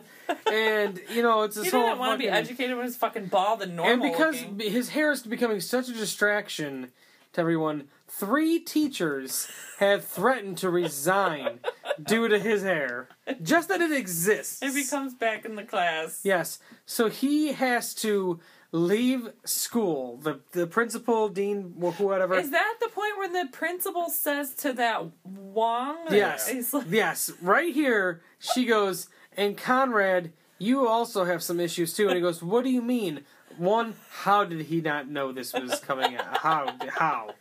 and you know it's this He whole didn't want to be educated when he's fucking bald and normal. and because looking. his hair is becoming such a distraction to everyone, three teachers have threatened to resign due to his hair. Just that it exists. if he comes back in the class, Yes. So he has to leave school. The the principal, dean, wh- whatever. is that the point where the principal says to that Wong? Yes. like, yes. Right here, she goes, and Conrad, you also have some issues too. And he goes, What do you mean? One, how did he not know this was coming out? How? How?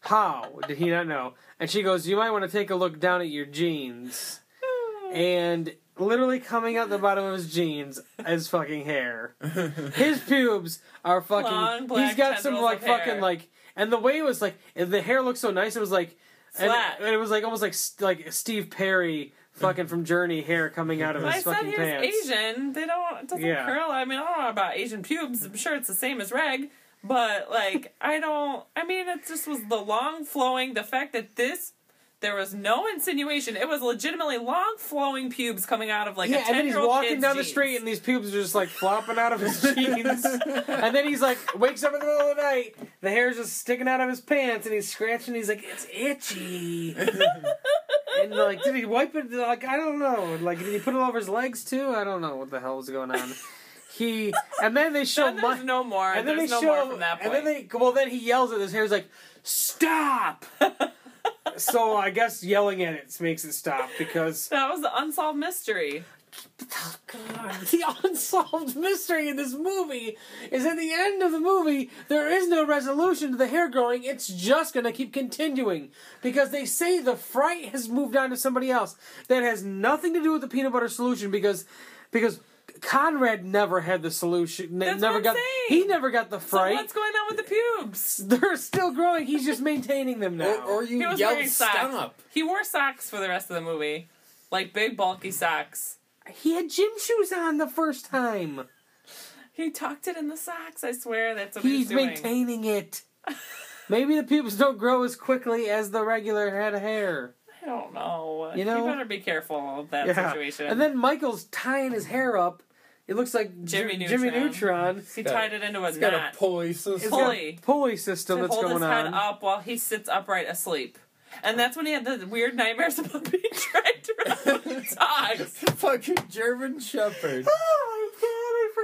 How did he not know? And she goes, You might want to take a look down at your jeans. (sighs) And literally coming out the bottom of his jeans is fucking hair. His (laughs) pubes are fucking. Long, black he's got some like of hair. fucking like, and the way it was like, the hair looked so nice. It was like, Flat. and it was like almost like like Steve Perry fucking from Journey hair coming out of I his said fucking he was pants. Asian. They don't. It doesn't Yeah. curl. I mean, I don't know about Asian pubes. I'm sure it's the same as reg, but like, (laughs) I don't. I mean, it just was the long flowing. The fact that this. There was no insinuation. It was legitimately long flowing pubes coming out of like a Yeah, and then he's walking down the street, and these pubes are just like flopping out of his (laughs) jeans. and then he's like, wakes up in the middle of the night, the hair's just sticking out of his pants, and he's scratching. He's like, "It's itchy." (laughs) and like, did he wipe it? Like, I don't know. Like, did he put it over his legs too? I don't know what the hell was going on. He and then they show Then there's Mi- no more. and then there's they no show more from that point. and then they well then he yells at his hair. He's like, "Stop!" (laughs) so I guess yelling at it makes it stop because that was the unsolved mystery. Oh, God. (laughs) The unsolved mystery in this movie is at the end of the movie, there is no resolution to the hair growing. It's just going to keep continuing. Because they say the fright has moved on to somebody else. That has nothing to do with the peanut butter solution because because Conrad never had the solution. That's never what I'm got saying. he never got the fright. So fright. what's going on with the pubes? (laughs) They're still growing. He's just maintaining them now. Or, or He you was yell wearing socks. stop. He wore socks for the rest of the movie, like big bulky socks. he had gym shoes on the first time. He tucked it in the socks. I swear that's what he He's was doing. maintaining it. (laughs) Maybe the pubes don't grow as quickly as the regular head of hair. I don't know. You know? better be careful of that Yeah. situation. And then Michael's tying his hair up. It looks like Jimmy J- Jimmy Neutron. Neutron. he tied it into a It's got a pulley system. It's Pulley. got a pulley system to that's hold going his head on. up while he sits upright asleep. And that's when he had the weird nightmares about (laughs) being dragged around with (laughs) dogs. Fucking German Shepherd. (laughs) Oh my god, I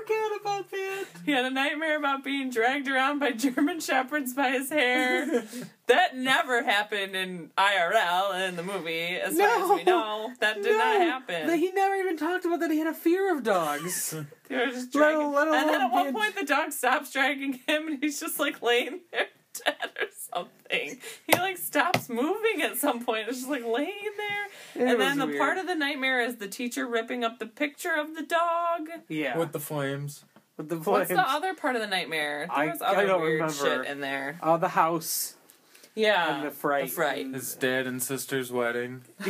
forgot about that. He had a nightmare about being dragged around by (laughs) German shepherds by his hair. that never happened in IRL in the movie, as far as we know. That did not happen. He never even talked about that he had a fear of dogs. (laughs) They were just Let dragging. al- let and then at one point, the dog stops dragging him, and he's just like laying there dead or something. He like stops moving at some point. It's just like laying there. It and then the weird. part of the nightmare is the teacher ripping up the picture of the dog. yeah, With the flames. with the flames. What's the other part of the nightmare? There I- was I other don't weird remember. shit in there. Uh, the house. Yeah, And the fright. The fright. His dad and sister's wedding. (laughs)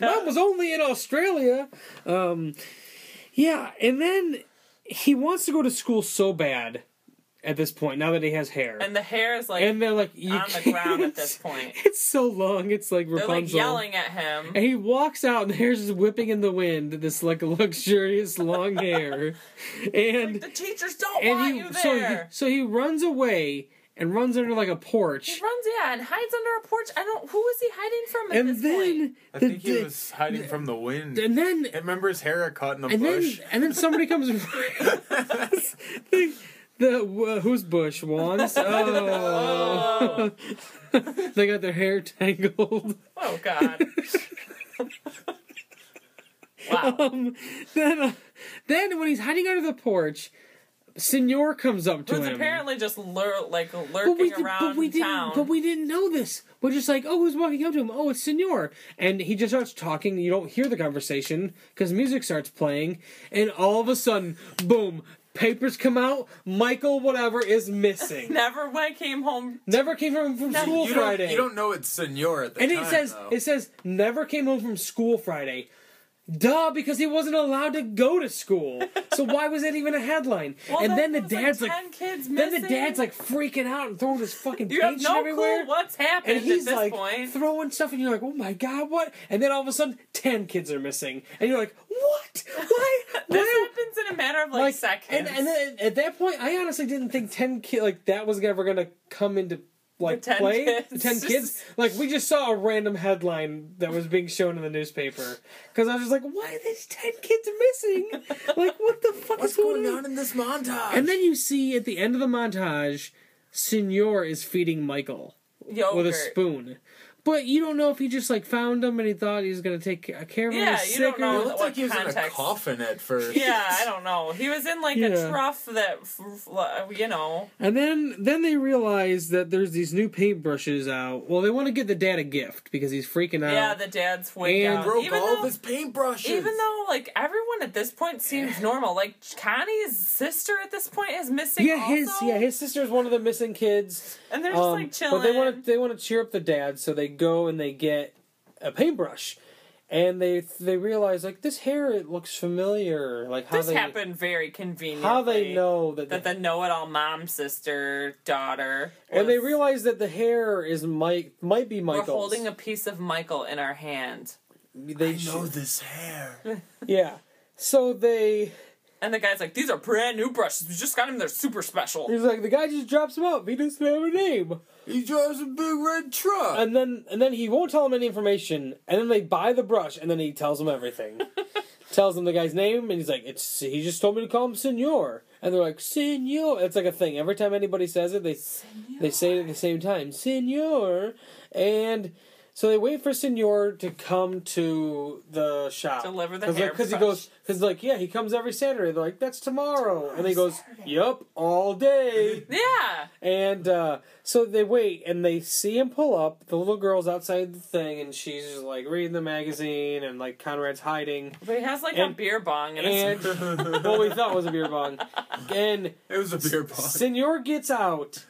Mom was only in Australia. Um, yeah, and then he wants to go to school so bad at this point. Now that he has hair, And the hair is like and they're like you on the ground at this (laughs) point. It's so long. It's like Rapunzel. They're Rapunzel. like yelling at him. And he walks out, and the hair's just whipping in the wind. This like luxurious long hair, (laughs) and the teachers don't and want he you so he, there. so he runs away, and runs under like a porch. He runs, yeah, and hides under a porch. I don't. Who is he hiding from at And this then point? I the- think he the- was hiding from the wind. and then I remember his hair got caught in the and then bush. and then somebody comes. (laughs) the, uh, who's Bush Wands? (laughs) Oh, they got their hair tangled. Oh God. wow. Um, then, uh, then when he's hiding under the porch, Senor comes up to Who's him. apparently just lur- like but lurking we, did, around but we in didn't. town. But we didn't know this. We're just like, oh, who's walking up to him? Oh, it's Senor, and he just starts talking. You don't hear the conversation because music starts playing, and all of a sudden, boom! Papers come out. Michael, whatever, is missing. (laughs) Never when I came home. Never came home from school you Friday. don't, you don't know it's Senor at the and time. it says though. it says never came home from school Friday. Duh, because he wasn't allowed to go to school. so (laughs) why was that even a headline? Well, and then the dad's like, like, 10 kids then the dad's like freaking out and throwing his fucking You have no everywhere. clue what's happening? and he's at this like point. throwing stuff, and you're like, "Oh my god, what?" And then all of a sudden, ten kids are missing, and you're like, "What? Why? (laughs) this Why?" happens in a matter of like, seconds. And, and then at that point, I honestly didn't think ten kid like that was ever gonna come into like The 10 play. kids. The ten kids. Like we just saw a random headline that was being shown in the newspaper because I was just like, "Why are these ten kids missing? like what the fuck What's is going, going on?" on in this montage? And then you see at the end of the montage, Senor is feeding Michael Yogurt. with a spoon. But you don't know if he just like found him and he thought he was gonna take care of him. Yeah, he's you don't know or- it looked like he was in a coffin at first. Yeah, I don't know. He was in like Yeah. a trough that, f- f- you know. And then then they realize that there's these new paintbrushes out. Well, they want to get the dad a gift because he's freaking out. Yeah, the dad's way out. And down. Broke Even all though, of his paintbrushes. even though like everyone at this point seems normal. Like Connie's sister at this point is missing. yeah, his also, yeah his sister's one of the missing kids. and they're just Um, like chilling. But they want to they want to cheer up the dad, so they go and they get a paintbrush, and they they realize like this hair it looks familiar. Like how This they happened very conveniently. how they know that, that the, the know-it-all mom, sister, daughter, and they realize that the hair is Mike might be we're holding a piece of Michael in our hand, they I know should- this hair. (laughs) yeah. So they and the guy's like, "These are brand new brushes. We just got them. They're super special." he's like the guy just drops him off. He doesn't have a name. He drives a big red truck. and then and then he won't tell them any information and then they buy the brush and then he tells them everything (laughs) tells them the guy's name and he's like it's he just told me to call him senor and they're like senor it's like a thing every time anybody says it they they say it at the same time senor and so they wait for senor to come to the shop Deliver the Cause, like, he goes because like yeah he comes every saturday they're like that's tomorrow and he goes yup all day (laughs) Yeah, and uh, so they wait and they see him pull up. The little girl's outside the thing and she's just like reading the magazine and like Conrad's hiding. but he has like a beer bong, and, And (laughs) (laughs) what we thought was a beer bong. And it was a beer pong. Senor gets out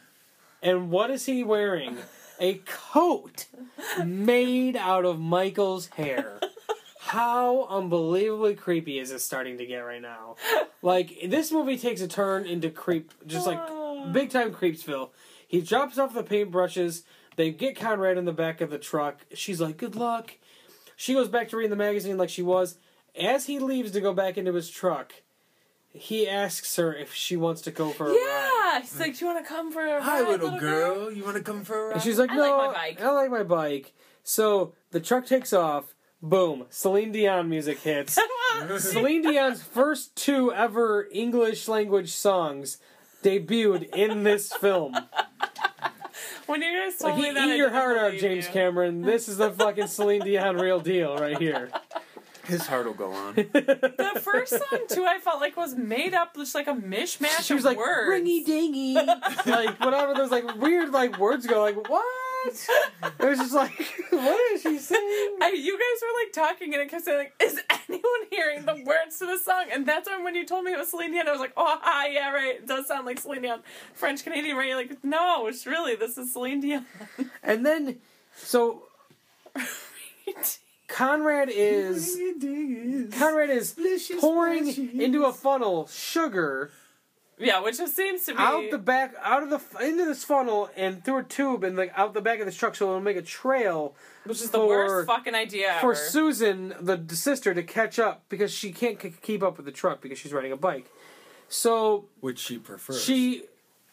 and what is he wearing? A coat made out of Michael's hair. How unbelievably creepy is this starting to get right now? Like this movie takes a turn into creep, just like ah. big time creepsville. He drops off the paintbrushes. They get Conrad in the back of the truck. She's like, "Good luck." She goes back to reading the magazine like she was. As he leaves to go back into his truck, he asks her if she wants to go for a ride. Yeah. He's like, "Do you want to come for a ride, Hi, ride, little girl. You want to come for a ride? And she's like, "No, I "No, like my bike." I like my bike." So the truck takes off. Boom! Celine Dion music hits. (laughs) Celine Dion's first two ever English language songs debuted in this film. when you guys told Like, me eat that, I your didn't heart out, James you. Cameron. This is the fucking Celine Dion real deal right here. (laughs) His heart will go on. (laughs) The first song too, I felt like was made up, just like a mishmash She was of like words. ringy dingy, (laughs) like whatever. Those like weird like words go like what? It was just like (laughs) what is she saying? I, you guys were like talking, and it kept saying like, "Is anyone hearing the words to the song?" And that's when when you told me it was Celine Dion, I was like, "Oh, hi, yeah, right. It does sound like Celine Dion, French Canadian, right?" You're like, "No, it's really this is Celine Dion." And then so Conrad (laughs) is Conrad is pouring into a funnel sugar yeah, which just seems to be out the back out of the into this funnel and through a tube and like out the back of this truck so it'll make a trail which is the worst fucking idea for ever. Susan the, the sister to catch up because she can't c- keep up with the truck because she's riding a bike. So Which she prefers. she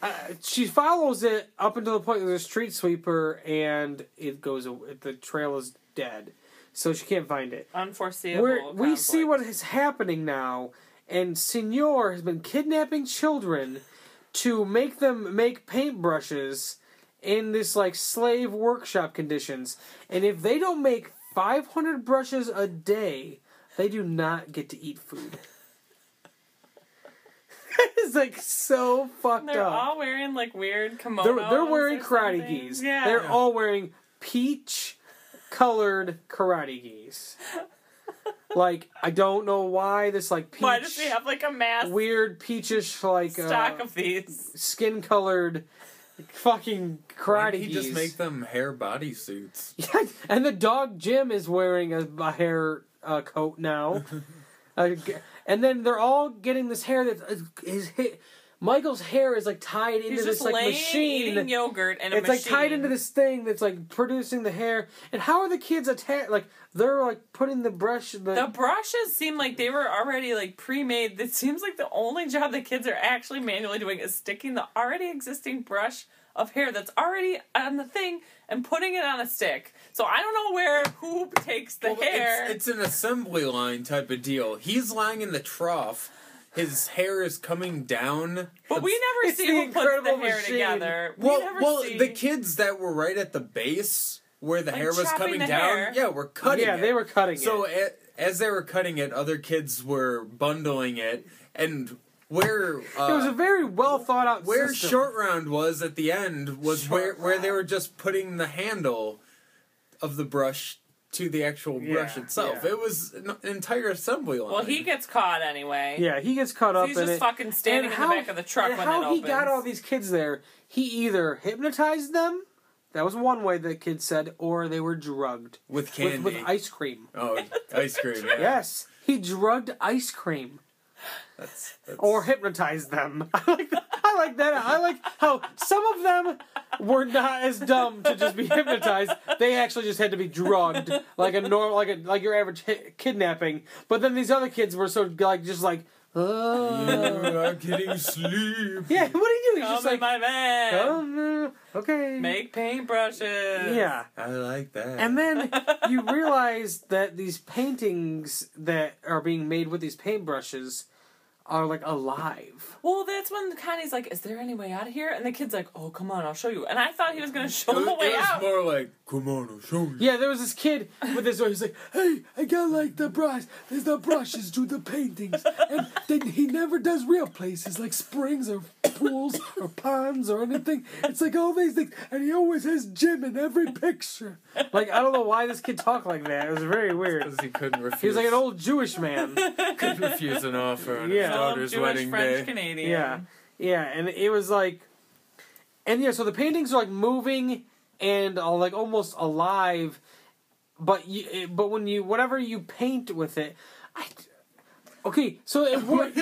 uh, she follows it up until the point where there's a street sweeper and it goes. aw- The trail is dead, so she can't find it. Unforeseeable. We're, we see what is happening now, and Senor has been kidnapping children to make them make paintbrushes in this like slave workshop conditions. And if they don't make 500 brushes a day, they do not get to eat food. (laughs) it's like so fucked They're up. all wearing like weird kimonos. They're, they're wearing karate gis. Yeah. They're all wearing peach colored karate gis. like I don't know why this like peach Why does he have like a mass weird peachish like stock uh, of these? skin colored fucking karate didn't he just make them hair bodysuits. (laughs) Yeah, and the dog Jim is wearing a, a hair uh, coat now. (laughs) uh, and then they're all getting this hair that is his ha- Michael's hair is like tied into He's this like laying machine. eating yogurt and a it's like tied into this thing that's like producing the hair. And how are the kids attached? Like they're like putting the brush. The, The brushes seem like they were already like pre-made. It seems like the only job the kids are actually manually doing is sticking the already existing brush of hair that's already on the thing and putting it on a stick. So I don't know where who takes the Well, hair. It's, it's an assembly line type of deal. He's lying in the trough. His hair is coming down. but we never It's see the who puts the hair machine. together. We Well, never well, see. the kids that were right at the base where the Like hair was coming down, hair? yeah, were cutting yeah, it. they were cutting So it. a, as they were cutting it, other kids were bundling it, and where uh, it was a very well thought out. where system. short round was at the end was Short where where they were just putting the handle of the brush to the actual brush itself. yeah. It was an entire assembly line. well, he gets caught anyway. Yeah, he gets caught up he's in just it. fucking standing And in the back of the truck and when how it he got all these kids there, he either hypnotized them. That was one way the kid said, or they were drugged with candy. with, with ice cream. oh, ice cream. Yeah. Yes, he drugged ice cream That's, that's or hypnotize them. (laughs) I like that. I like that. I like how some of them were not as dumb to just be hypnotized. They actually just had to be drugged, like a normal, like a like your average hi- kidnapping. But then these other kids were so like just like, oh. You are getting sleep. yeah. What do you do? He's Come just in like, my van. oh no, okay, Make paintbrushes. yeah. I like that. And then you realize that these paintings that are being made with these paintbrushes are like alive. Well, that's when Connie's like, "Is there any way out of here?" And the kid's like, "Oh, come on, I'll show you." And I thought he was gonna show it, a way it was out. more like, come on, I'll show you. Yeah, there was this kid with this. He's like, "Hey, I got like the brush. There's the brushes do the paintings, and then he never does real places like springs or pools or ponds or anything. It's like all these things, and he always has Jim in every picture. Like I don't know why this kid talked like that. It was very weird. Because he couldn't refuse. He was like an old Jewish man. couldn't refuse an offer on Yeah. his daughter's Jewish wedding French day. Canadian. Yeah, yeah, and it was like, and yeah, so the paintings are like moving and are like almost alive, but you, eh, but when you whatever you paint with it, I, okay, so it, (laughs) what,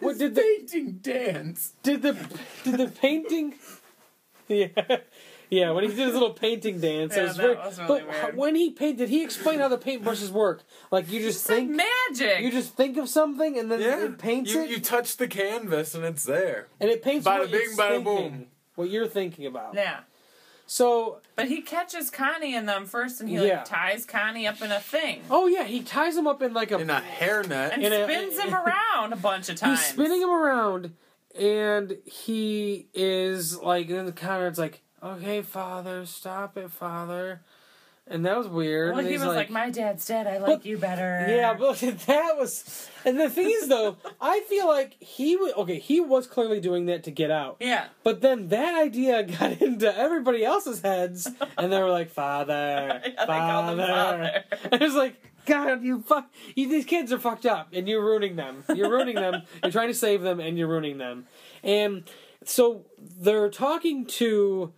what did the painting dance? did the did the painting, (laughs) yeah. Yeah, when he did his little painting dance, it was that very. was really but weird. when he painted, did he explain how the paintbrushes work? Like you just It's like think, magic. you just think of something, and then Yeah. it paints you, it. You touch the canvas and it's there. And it paints Bada what bing, it's bada thinking, boom. What you're thinking about. yeah. So, But he catches Connie in them first, and he Yeah. like ties Connie up in a thing oh yeah, he ties him up in like a. In a hairnet. and in a- spins him (laughs) around a bunch of times. he's spinning him around, and he is like, then the Conrad's like, "Okay, father, stop it, father," and that was weird. Well, and he was like, "My dad's dead. I like you better." Yeah, but (laughs) that was, and the thing is though, (laughs) I feel like he was okay. He was clearly doing that to get out. yeah. But then that idea (laughs) got into everybody else's heads, and they were like, "Father, Yeah, him father." And it was like, "God, you fuck! You, these kids are fucked up, and you're ruining them. You're ruining them. You're trying to save them, and you're ruining them." And so they're talking to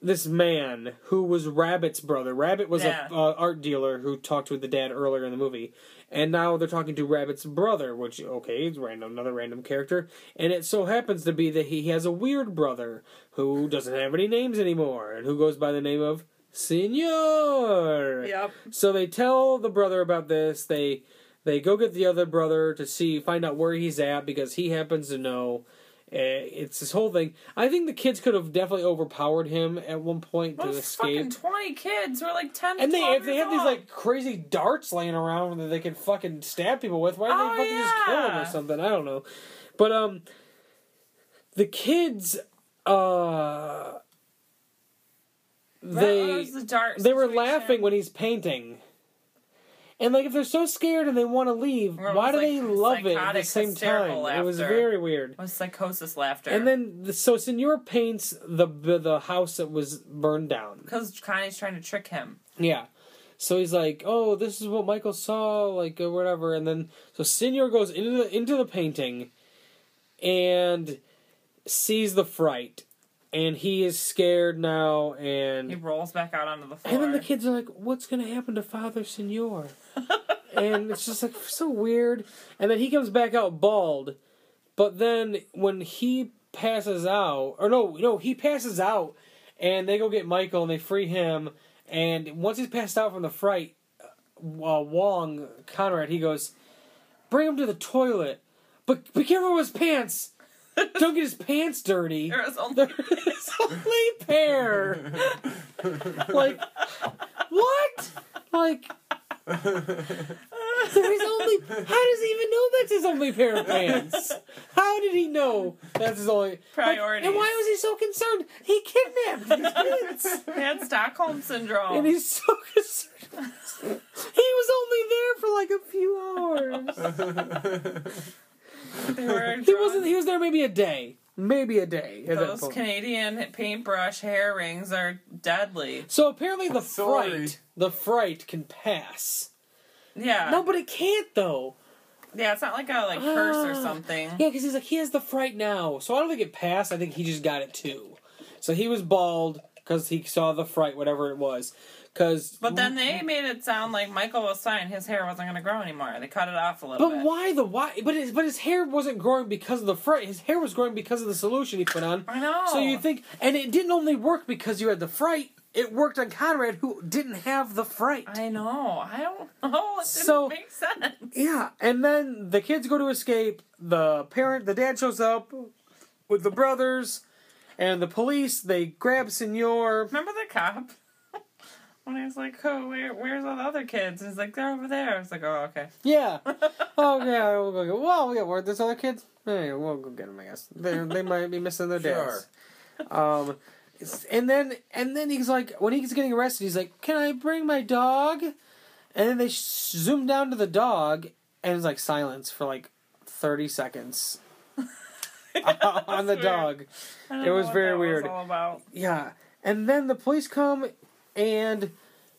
this man who was Rabbit's brother. Rabbit was Yeah. a uh, art dealer who talked with the dad earlier in the movie, and now they're talking to Rabbit's brother, which okay, is random, another random character, and it so happens to be that he has a weird brother who doesn't have any names anymore, and who goes by the name of Senor. Yep. So they tell the brother about this. They they go get the other brother to see find out where he's at because he happens to know. Uh, it's this whole thing. I think the kids could have definitely overpowered him at one point to Those fucking escape. twenty kids were like ten. And they if they have these like crazy darts laying around that they can fucking stab people with, why don't Oh, they fucking just kill them or something? I don't know. But um the kids uh they the they were laughing when he's painting. And like if they're so scared and they want to leave, why was, do they love it at the same time? hysterical It was very weird. It was psychosis laughter. And then the, so Senor paints the the house that was burned down. because Connie's trying to trick him. Yeah. So he's like, "Oh, this is what Michael saw, like or whatever." And then so Senor goes into the into the painting and sees the fright, and he is scared now. And he rolls back out onto the floor. and then the kids are like, "What's gonna happen to Father Senor?" (laughs) and it's just like so weird. And then he comes back out bald, but then when he passes out, or no, no, he passes out, and they go get Michael and they free him. And once he's passed out from the fright, uh, Wong Conrad he goes, "Bring him to the toilet, but be careful with his pants. (laughs) Don't get his pants dirty." There was only There's (laughs) only pair. (laughs) like what? Like there's only. How does he even know that's his only pair of pants? How did he know that's his only like, and why was he so concerned? He kidnapped these kids, he had Stockholm syndrome. and he's so concerned. He was only there for like a few hours. They were He wasn't. He was there maybe a day, maybe a day. Those. Canadian paintbrush hair rings are deadly. So apparently the Sorry. fright, the fright can pass. Yeah. No, but it can't though. Yeah, it's not like a like curse or Ah. something. Yeah, because he's like he has the fright now. So I don't think it passed. I think he just got it too. So he was bald because he saw the fright, whatever it was. Because But then they made it sound like Michael was saying His hair wasn't going to grow anymore. They cut it off a little But bit. why the why? But his but his hair wasn't growing because of the fright. His hair was growing because of the solution he put on. I know. So you think, and it didn't only work because you had the fright. It worked on Conrad, who didn't have the fright. I know. I don't know. It didn't So- make sense. Yeah, and then the kids go to escape. The parent, the dad shows up with the brothers, and the police. They grab Senor. Remember the cop? When he was like, "Oh, where, where's all the other kids?" And he's like, "They're over there." I was like, "Oh, okay." Yeah. (laughs) oh yeah, we'll go. Get, well, yeah. Where there's other kids? Yeah, we'll go get them. I guess they they might be missing their dads. Um, and then and then he's like, when he's getting arrested, he's like, "Can I bring my dog?" And then they sh- zoom down to the dog, and it's like silence for like thirty seconds (laughs) (laughs) on the weird. dog. It was very that weird. all about. Yeah, and then the police come, and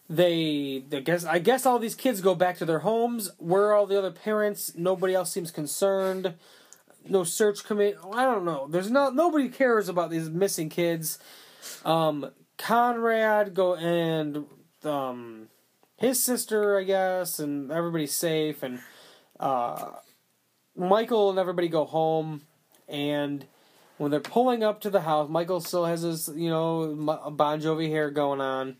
they, I guess, I guess all these kids go back to their homes. Where are all the other parents? Nobody else seems concerned. No search committee. I don't know. There's not. Nobody cares about these missing kids. Um, Conrad go and um, his sister, I guess, and everybody's safe, and uh, Michael and everybody go home, and when they're pulling up to the house, Michael still has his, you know, Mo- Bon Jovi hair going on,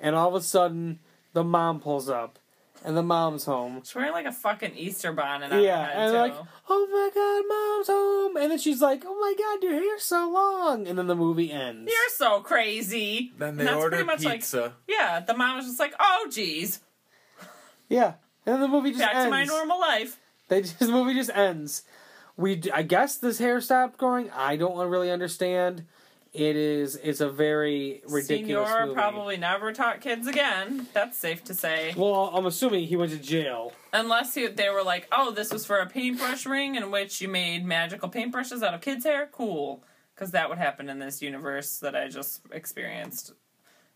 and all of a sudden, the mom pulls up, and the mom's home. She's wearing like a fucking Easter bonnet on Yeah, her head and too. like, oh my god, mom's home, and then she's like, oh my god, your hair's so long, and then the movie ends. You're so crazy. Then And they that's order pretty much like- pizza. Yeah, the mom was just like, "Oh, geez, Yeah, and then the movie just back ends. to my normal life." They (laughs) just, the movie just ends. We, I guess this hair stopped growing. I don't really understand. It is, it's a very ridiculous Senor movie. probably never taught kids again. That's safe to say. Well, I'm assuming he went to jail. Unless he, they were like, "Oh, this was for a paintbrush ring in which you made magical paintbrushes out of kids' hair." Cool, because that would happen in this universe that I just experienced.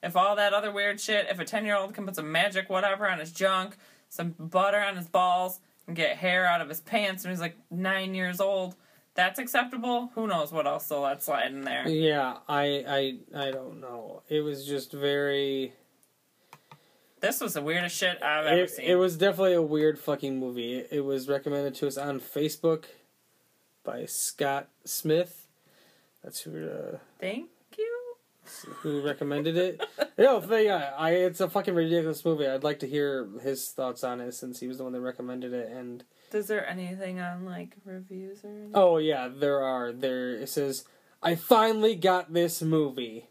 If all that other weird shit, if a ten-year-old can put some magic whatever on his junk, some butter on his balls, and get hair out of his pants when he's like nine years old, that's acceptable. Who knows what else they'll let slide in there? Yeah, I, I, I don't know. It was just very. This was the weirdest shit I've ever It, seen. it was definitely a weird fucking movie. It, it was recommended to us on Facebook by Scott Smith. That's who uh, Thank. Who recommended it. no, but yeah, I it's a fucking ridiculous movie. I'd like to hear his thoughts on it since he was the one that recommended it. And Is there anything on like reviews or anything? Oh yeah, there are. There it says, "I finally got this movie.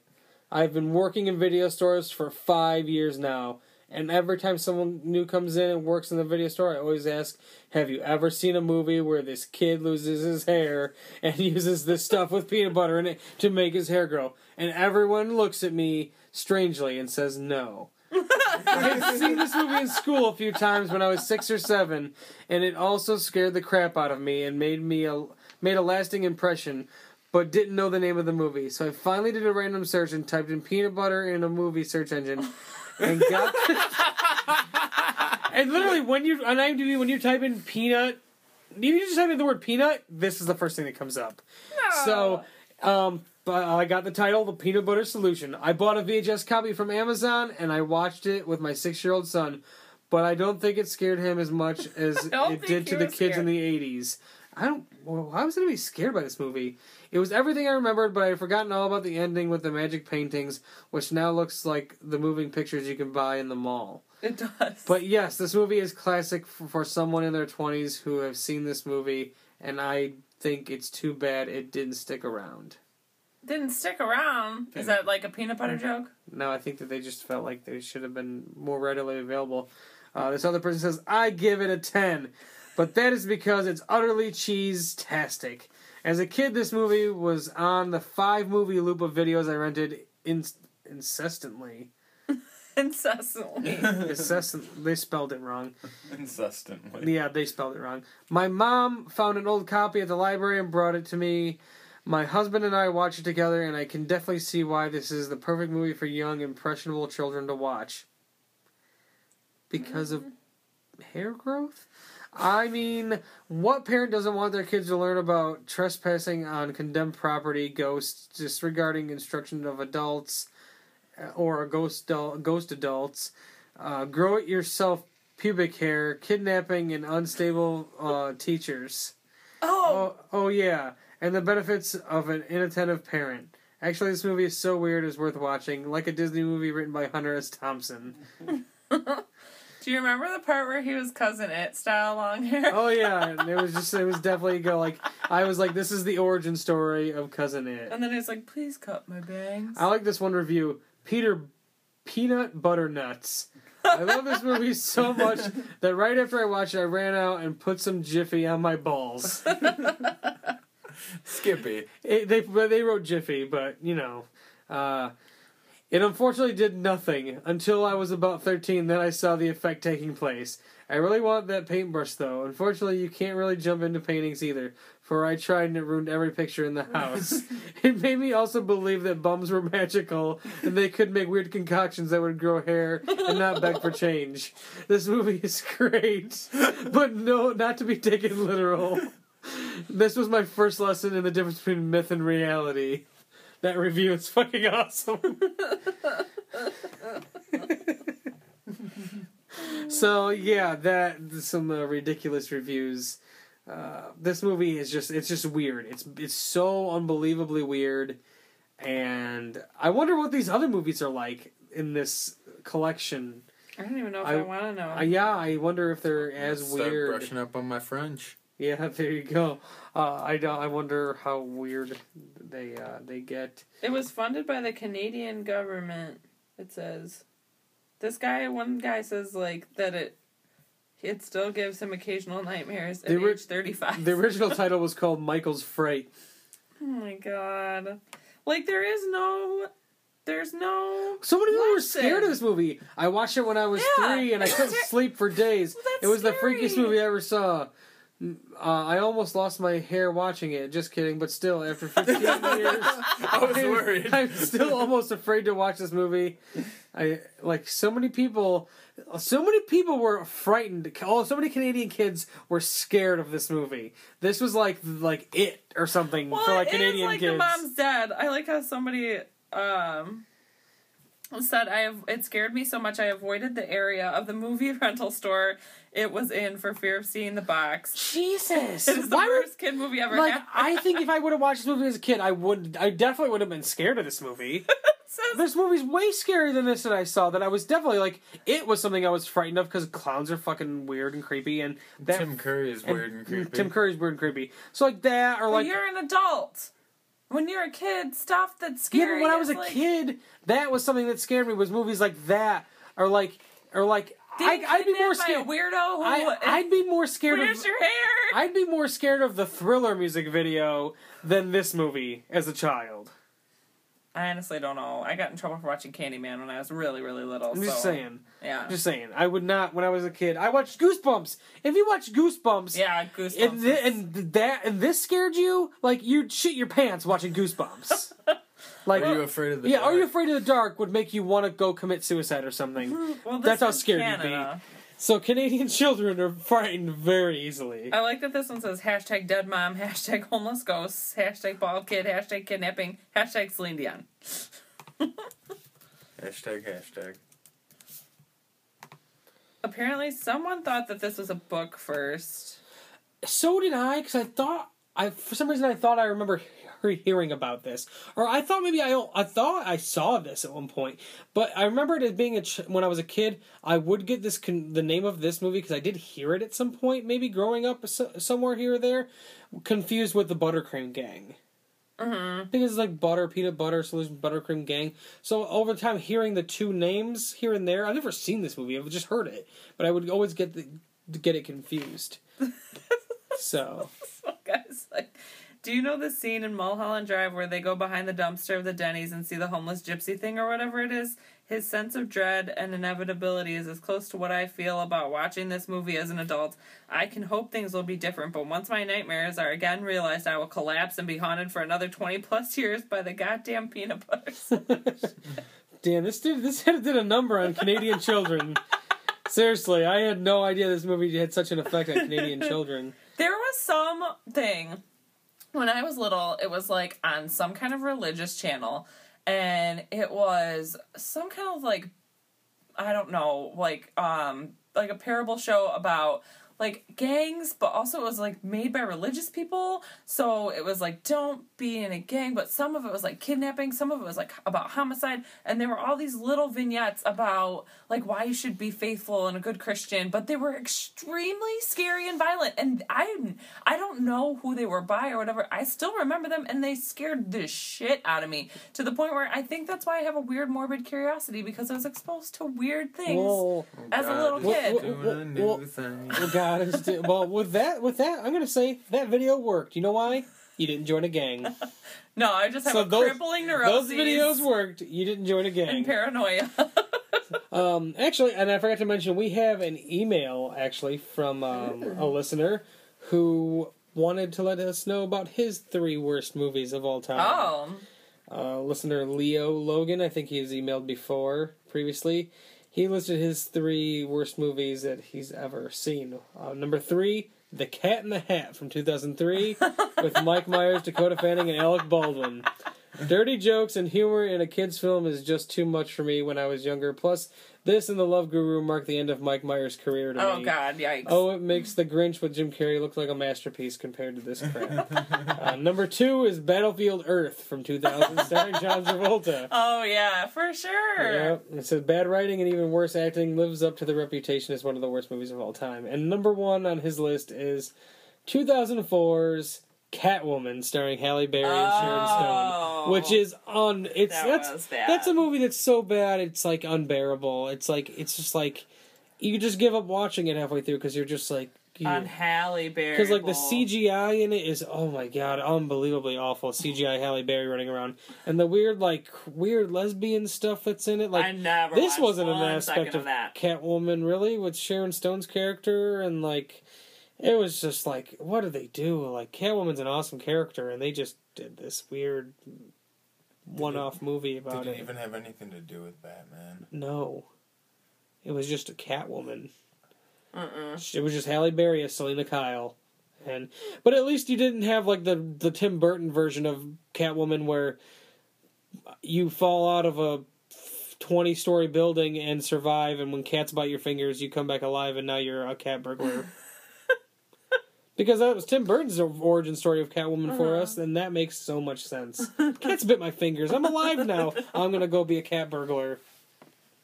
I've been working in video stores for five years now, and every time someone new comes in and works in the video store, I always ask, "Have you ever seen a movie where this kid loses his hair and (laughs) uses this stuff with peanut butter in it to make his hair grow?" And everyone looks at me strangely and says, "No." (laughs) I've seen this movie in school a few times when I was six or seven, and it also scared the crap out of me and made me a made a lasting impression, but didn't know the name of the movie. So I finally did a random search and typed in peanut butter in a movie search engine, (laughs) and got. (laughs) and literally, when you on IMDb, when you type in peanut, you just type in the word peanut. This is the first thing that comes up. So, um, but I got the title, The Peanut Butter Solution. I bought a VHS copy from Amazon and I watched it with my six year old son, but I don't think it scared him as much (laughs) as it did to the kids in the 80s. I don't. Well, why was be scared by this movie? It was everything I remembered, but I had forgotten all about the ending with the magic paintings, which now looks like the moving pictures you can buy in the mall. It does. But yes, this movie is classic for, for someone in their 20s who have seen this movie, and I think it's too bad it didn't stick around. didn't stick around. Is that like a peanut butter joke? No, I think that they just felt like they should have been more readily available. Uh, this other person says, I give it a 10, but that is because it's utterly cheese-tastic. As a kid, this movie was on the five movie loop of videos I rented in- incessantly. (laughs) Incessantly. (laughs) Incessant, they spelled it wrong. Incessantly. Yeah, they spelled it wrong. My mom found an old copy at the library and brought it to me. My husband and I watched it together, and I can definitely see why this is the perfect movie for young, impressionable children to watch. Because of mm-hmm. hair growth? I mean, what parent doesn't want their kids to learn about trespassing on condemned property, ghosts, disregarding instruction of adults, uh, or ghost ghost adults, uh, grow it yourself pubic hair, kidnapping, and unstable uh, teachers. Oh, Oh, oh yeah, and the benefits of an inattentive parent. Actually, this movie is so weird it's worth watching, like a Disney movie written by Hunter S. Thompson. (laughs) do you remember the part where he was cousin it style long hair? Oh yeah, and (laughs) it was just it was definitely go like I was like this is the origin story of Cousin It. And then he's like, "Please cut my bangs." I like this one review. Peter Peanut Butter Nuts. I love this movie so much that right after I watched it, I ran out and put some Jiffy on my balls. (laughs) Skippy. It, they they wrote Jiffy, but you know, uh, it unfortunately did nothing until I was about thirteen. Then I saw the effect taking place. I really want that paintbrush though. Unfortunately, you can't really jump into paintings either. For I tried and it ruined every picture in the house. (laughs) it made me also believe that bums were magical and they could make weird concoctions that would grow hair and not beg for change. This movie is great, but no, not to be taken literal. This was my first lesson in the difference between myth and reality. That review is fucking awesome. so yeah, that some uh, ridiculous reviews. Uh, this movie is just it's just weird. It's it's so unbelievably weird, and I wonder what these other movies are like in this collection. I don't even know if I- I, want to know. Uh, yeah, I wonder if they're as Start weird. brushing up on my French. Yeah, (laughs) there you go. Uh, I don't- I wonder how weird they uh, they get. It was funded by the Canadian government. It says, this guy, one guy says like that it, it still gives him occasional nightmares at The age thirty five. The original (laughs) title was called Michael's Fright. Oh my god! Like there is no, there's no. So many people were scared of this movie. I watched it when I was Yeah, three, and I (laughs) couldn't ter- sleep for days. Well, It was the freakiest movie I ever saw. Uh, I almost lost my hair watching it. Just kidding, but still, after 15 (laughs) years, I was I'm- worried. I'm still almost afraid to watch this movie. I like so many people. So many people were frightened. Oh, so many Canadian kids were scared of this movie. This was like like it or something Well, for like it is Canadian like kids. the mom's dead. I like how somebody um (laughs) said I have it scared me so much I avoided the area of the movie (laughs) rental store it was in for fear of seeing the box. Jesus, (laughs) It was the why would worst kid movie ever. like. I think if I would have watched this movie as a kid, I would I definitely would have been scared of this movie. says This movie's way scarier than this that I saw. That I was definitely like, it was something I was frightened of because clowns are fucking weird and creepy, and that Tim Curry is and weird and creepy. Tim Curry's weird and creepy. So like that, or well, like you're an adult. When you're a kid, stuff that's yeah, scary. but when I was a like, kid, that was something that scared me. Was movies like that, or like, or like, I, I'd be more scared. weirdo who I, I'd be more (laughs) scared of. where's your hair? I'd be more scared of the Thriller music video than this movie as a child. I honestly don't know. I got in trouble for watching Candyman when I was really, really little. I'm just so, saying. Yeah. I'm just saying. I would not when I was a kid. I watched Goosebumps. If you watch Goosebumps, yeah, Goosebumps. and, thi- and that and this scared you, like you'd shit your pants watching Goosebumps. (laughs) like, Are you afraid of the yeah, dark? are you afraid of the dark? Would make you want to go commit suicide or something. (laughs) well, this that's how scared you'd be. Canada. So Canadian (laughs) children are frightened very easily. I like that this one says hashtag dead mom, hashtag homeless ghosts, hashtag bald kid, hashtag kidnapping, hashtag Celine Dion. (laughs) Hashtag hashtag. Apparently, someone thought that this was a book first. So did I, because I thought I for some reason I thought I remember he- hearing about this, or I thought maybe I I thought I saw this at one point, but I remember it as being a ch- when I was a kid. I would get this con- the name of this movie because I did hear it at some point, maybe growing up so- somewhere here or there, confused with the Buttercream Gang. Mm-hmm. Think it's like butter, peanut butter, solution, buttercream gang. So over time, hearing the two names here and there, I've never seen this movie. I've just heard it, but I would always get the get it confused. (laughs) so So, guys, like, do you know the scene in Mulholland Drive where they go behind the dumpster of the Denny's and see the homeless gypsy thing or whatever it is? His sense of dread and inevitability is as close to what I feel about watching this movie as an adult. I can hope things will be different, but once my nightmares are again realized, I will collapse and be haunted for another 20 plus (laughs) years by the goddamn peanut butter. (laughs) damn, this did this (laughs) did a number on Canadian children. Seriously, I had no idea this movie had such an effect on Canadian children. There was something when I was little, it was like on some kind of religious channel, and it was some kind of like I don't know, like um like a parable show about like gangs, but also it was like made by religious people. So it was like don't be in a gang, but some of it was like kidnapping, some of it was like about homicide, and there were all these little vignettes about like why you should be faithful and a good Christian, but they were extremely scary and violent. And I I don't know who they were by or whatever. I still remember them and they scared the shit out of me to the point where I think that's why I have a weird morbid curiosity because I was exposed to weird things. Well, As a oh, little kid. Doing a Well, new well, thing. well, God, it's di- well with that with that, I'm gonna say that video worked. You know why? You didn't join a gang. (laughs) No, I just have So a those- crippling Those videos worked. You didn't join a and gang. paranoia. (laughs) Um, actually, and I forgot to mention, we have an email actually from um, a listener who wanted to let us know about his three worst movies of all time. oh. Uh, listener Leo Logan, I think he's emailed before previously. He listed his three worst movies that he's ever seen. Uh, number three, The Cat in the Hat from 2003, (laughs) with Mike Myers, Dakota Fanning, and Alec Baldwin. Dirty jokes and humor in a kid's film is just too much for me when I was younger. Plus, this and The Love Guru mark the end of Mike Myers' career to Oh me. god, yikes. Oh, it makes The Grinch with Jim Carrey look like a masterpiece compared to this crap. (laughs) uh, number two is Battlefield Earth from 2000, (laughs) starring John Travolta. Oh, yeah, for sure. Yep. It says bad writing and even worse acting lives up to the reputation as one of the worst movies of all time. And number one on his list is 2004's Catwoman, starring Halle Berry and Sharon Oh. Stone, which is on. It's That that's was bad. that's a movie that's so bad it's like unbearable. It's like it's just like you just give up watching it halfway through because you're just like. On Halle Berry. Because like the CGI in it is oh my god, unbelievably awful. CGI Halle Berry running around, and the weird like weird lesbian stuff that's in it. Like I never this watched wasn't an one aspect of, of that. Catwoman really with Sharon Stone's character, and like it was just like what did they do? Like Catwoman's an awesome character, and they just did this weird one-off movie about it. It Didn't it. even have anything to do with Batman. No, it was just a Catwoman. Mm-mm. It was just Halle Berry as Selina Kyle, and but at least you didn't have like the the Tim Burton version of Catwoman where you fall out of a twenty story building and survive, and when cats bite your fingers, you come back alive, and now you're a cat burglar. (laughs) Because that was Tim Burton's origin story of Catwoman for Uh-huh. us, and that makes so much sense. (laughs) Cats bit my fingers. I'm alive now. I'm gonna go be a cat burglar.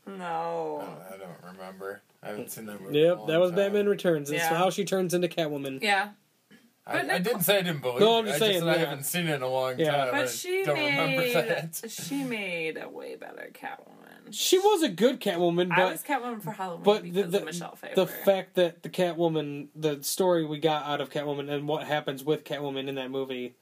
No. Oh, I don't remember. I haven't seen that movie. in a Yep, long that was time. Batman Returns. It's Yeah. how she turns into Catwoman. Yeah. I, But I didn't say I didn't believe. No, I'm it. just I saying, Just said I haven't seen it in a long Yeah. time. I But she don't remember made that. she made a way better Catwoman. She was a good Catwoman, I but was Catwoman for Halloween but the because the, of Michelle Pfeiffer. the fact that the Catwoman, the story we got out of Catwoman, and what happens with Catwoman in that movie,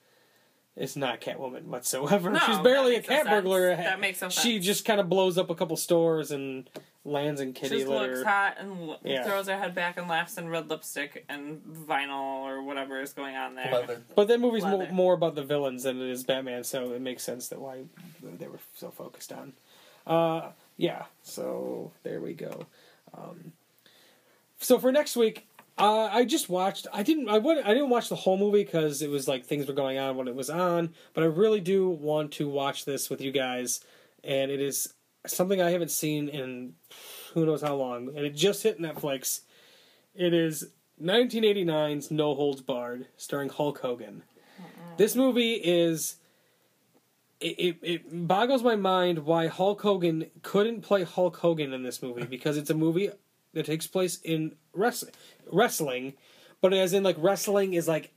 is not Catwoman whatsoever. No, She's barely a makes no cat sense. burglar. That makes no She just kind of blows up a couple stores and lands in kitty just litter. looks hot and l- Yeah. throws her head back and laughs in red lipstick and vinyl or whatever is going on there. Leather. But that movie's mo- more about the villains than it is Batman, so it makes sense that why they were so focused on. Uh, yeah, so there we go. Um, so for next week, uh, I just watched. I didn't. I would. I didn't watch the whole movie because it was like things were going on when it was on. But I really do want to watch this with you guys, and it is something I haven't seen in who knows how long, and it just hit Netflix. It is 1989's No Holds Barred, starring Hulk Hogan. This movie is. It, it, boggles my mind why Hulk Hogan couldn't play Hulk Hogan in this movie because it's a movie that takes place in wrestling, wrestling, but as in like wrestling is like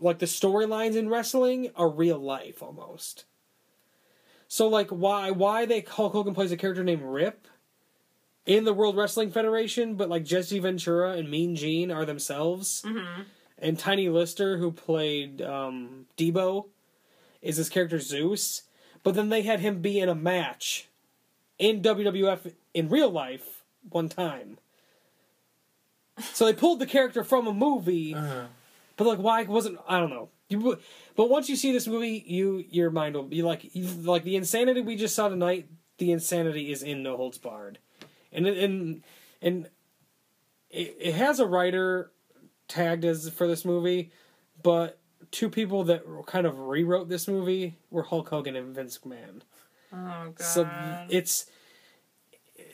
like the storylines in wrestling are real life almost. So like why why they Hulk Hogan plays a character named Rip in the World Wrestling Federation, but like Jesse Ventura and Mean Gene are themselves, Mm-hmm. and Tiny Lister who played um, Deebo is his character Zeus, but then they had him be in a match in WWF in real life one time. So they pulled the character from a movie, Uh-huh. but like why wasn't I don't know. You, but once you see this movie, you your mind will be like you, like the insanity we just saw tonight. The insanity is in No Holds Barred, and and and it, it has a writer tagged as for this movie, but two people that kind of rewrote this movie were Hulk Hogan and Vince McMahon. Oh god. So it's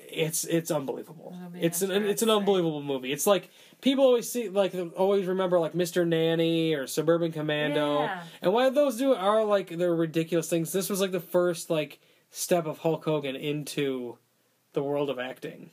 it's it's unbelievable. It's an it's an unbelievable movie. It's like people always see like always remember like Mr. Nanny or Suburban Commando, Yeah. and why those do are like they're ridiculous things. This was like the first like step of Hulk Hogan into the world of acting.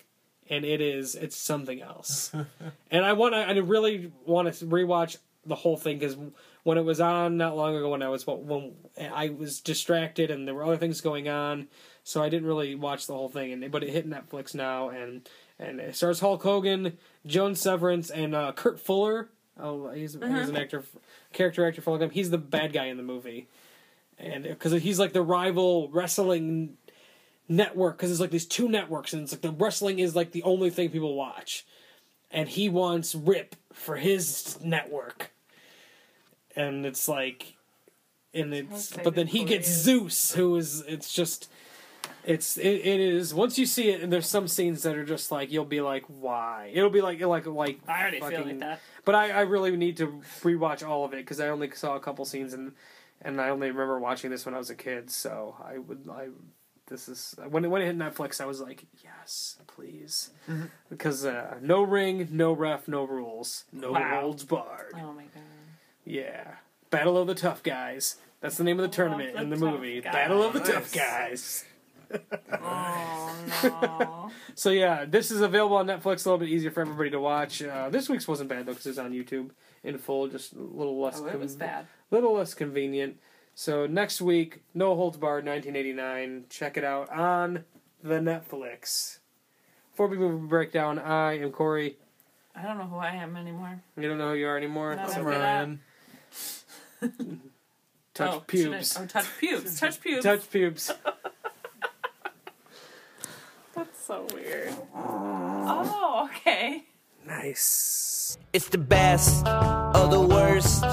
And it is, it's something else. (laughs) and I want to, I really want to rewatch the whole thing because when it was on not long ago, when I was when I was distracted and there were other things going on, so I didn't really watch the whole thing. And but it hit Netflix now, and and it stars Hulk Hogan, Joan Severance, and uh, Kurt Fuller. Oh, he's, he's an actor, character actor for time. He's the bad guy in the movie, and because he's like the rival wrestling network because it's like these two networks and it's like the wrestling is like the only thing people watch and he wants rip for his network and it's like and it's but then he gets weird. zeus who is it's just it's it, it is once you see it and there's some scenes that are just like you'll be like why it'll be like like like I already feel like that. but I, I really need to rewatch all of it because I only saw a couple scenes and and I only remember watching this when I was a kid. So I would I this is when it when it hit Netflix I was like yes please because uh, no ring no ref no rules no Wow. holds barred Oh my god. Yeah battle of the tough guys that's the name of the tournament the in the movie guys. battle of the tough guys Oh no. (laughs) so yeah this is available on Netflix a little bit easier for everybody to watch uh, this week's wasn't bad though because it's on YouTube in full just a little less oh, it was bad. little less convenient. So next week, No Holds Barred, 1989. Check it out on the Netflix. Before we move breakdown, I am Corey. I don't know who I am anymore. You don't know who you are anymore. No. So Look it up. Ryan. (laughs) touch oh, pubes. should I- Oh, touch pubes. touch (laughs) pubes. Touch pubes. (laughs) That's so weird. Oh, okay. nice. It's the best of the worst.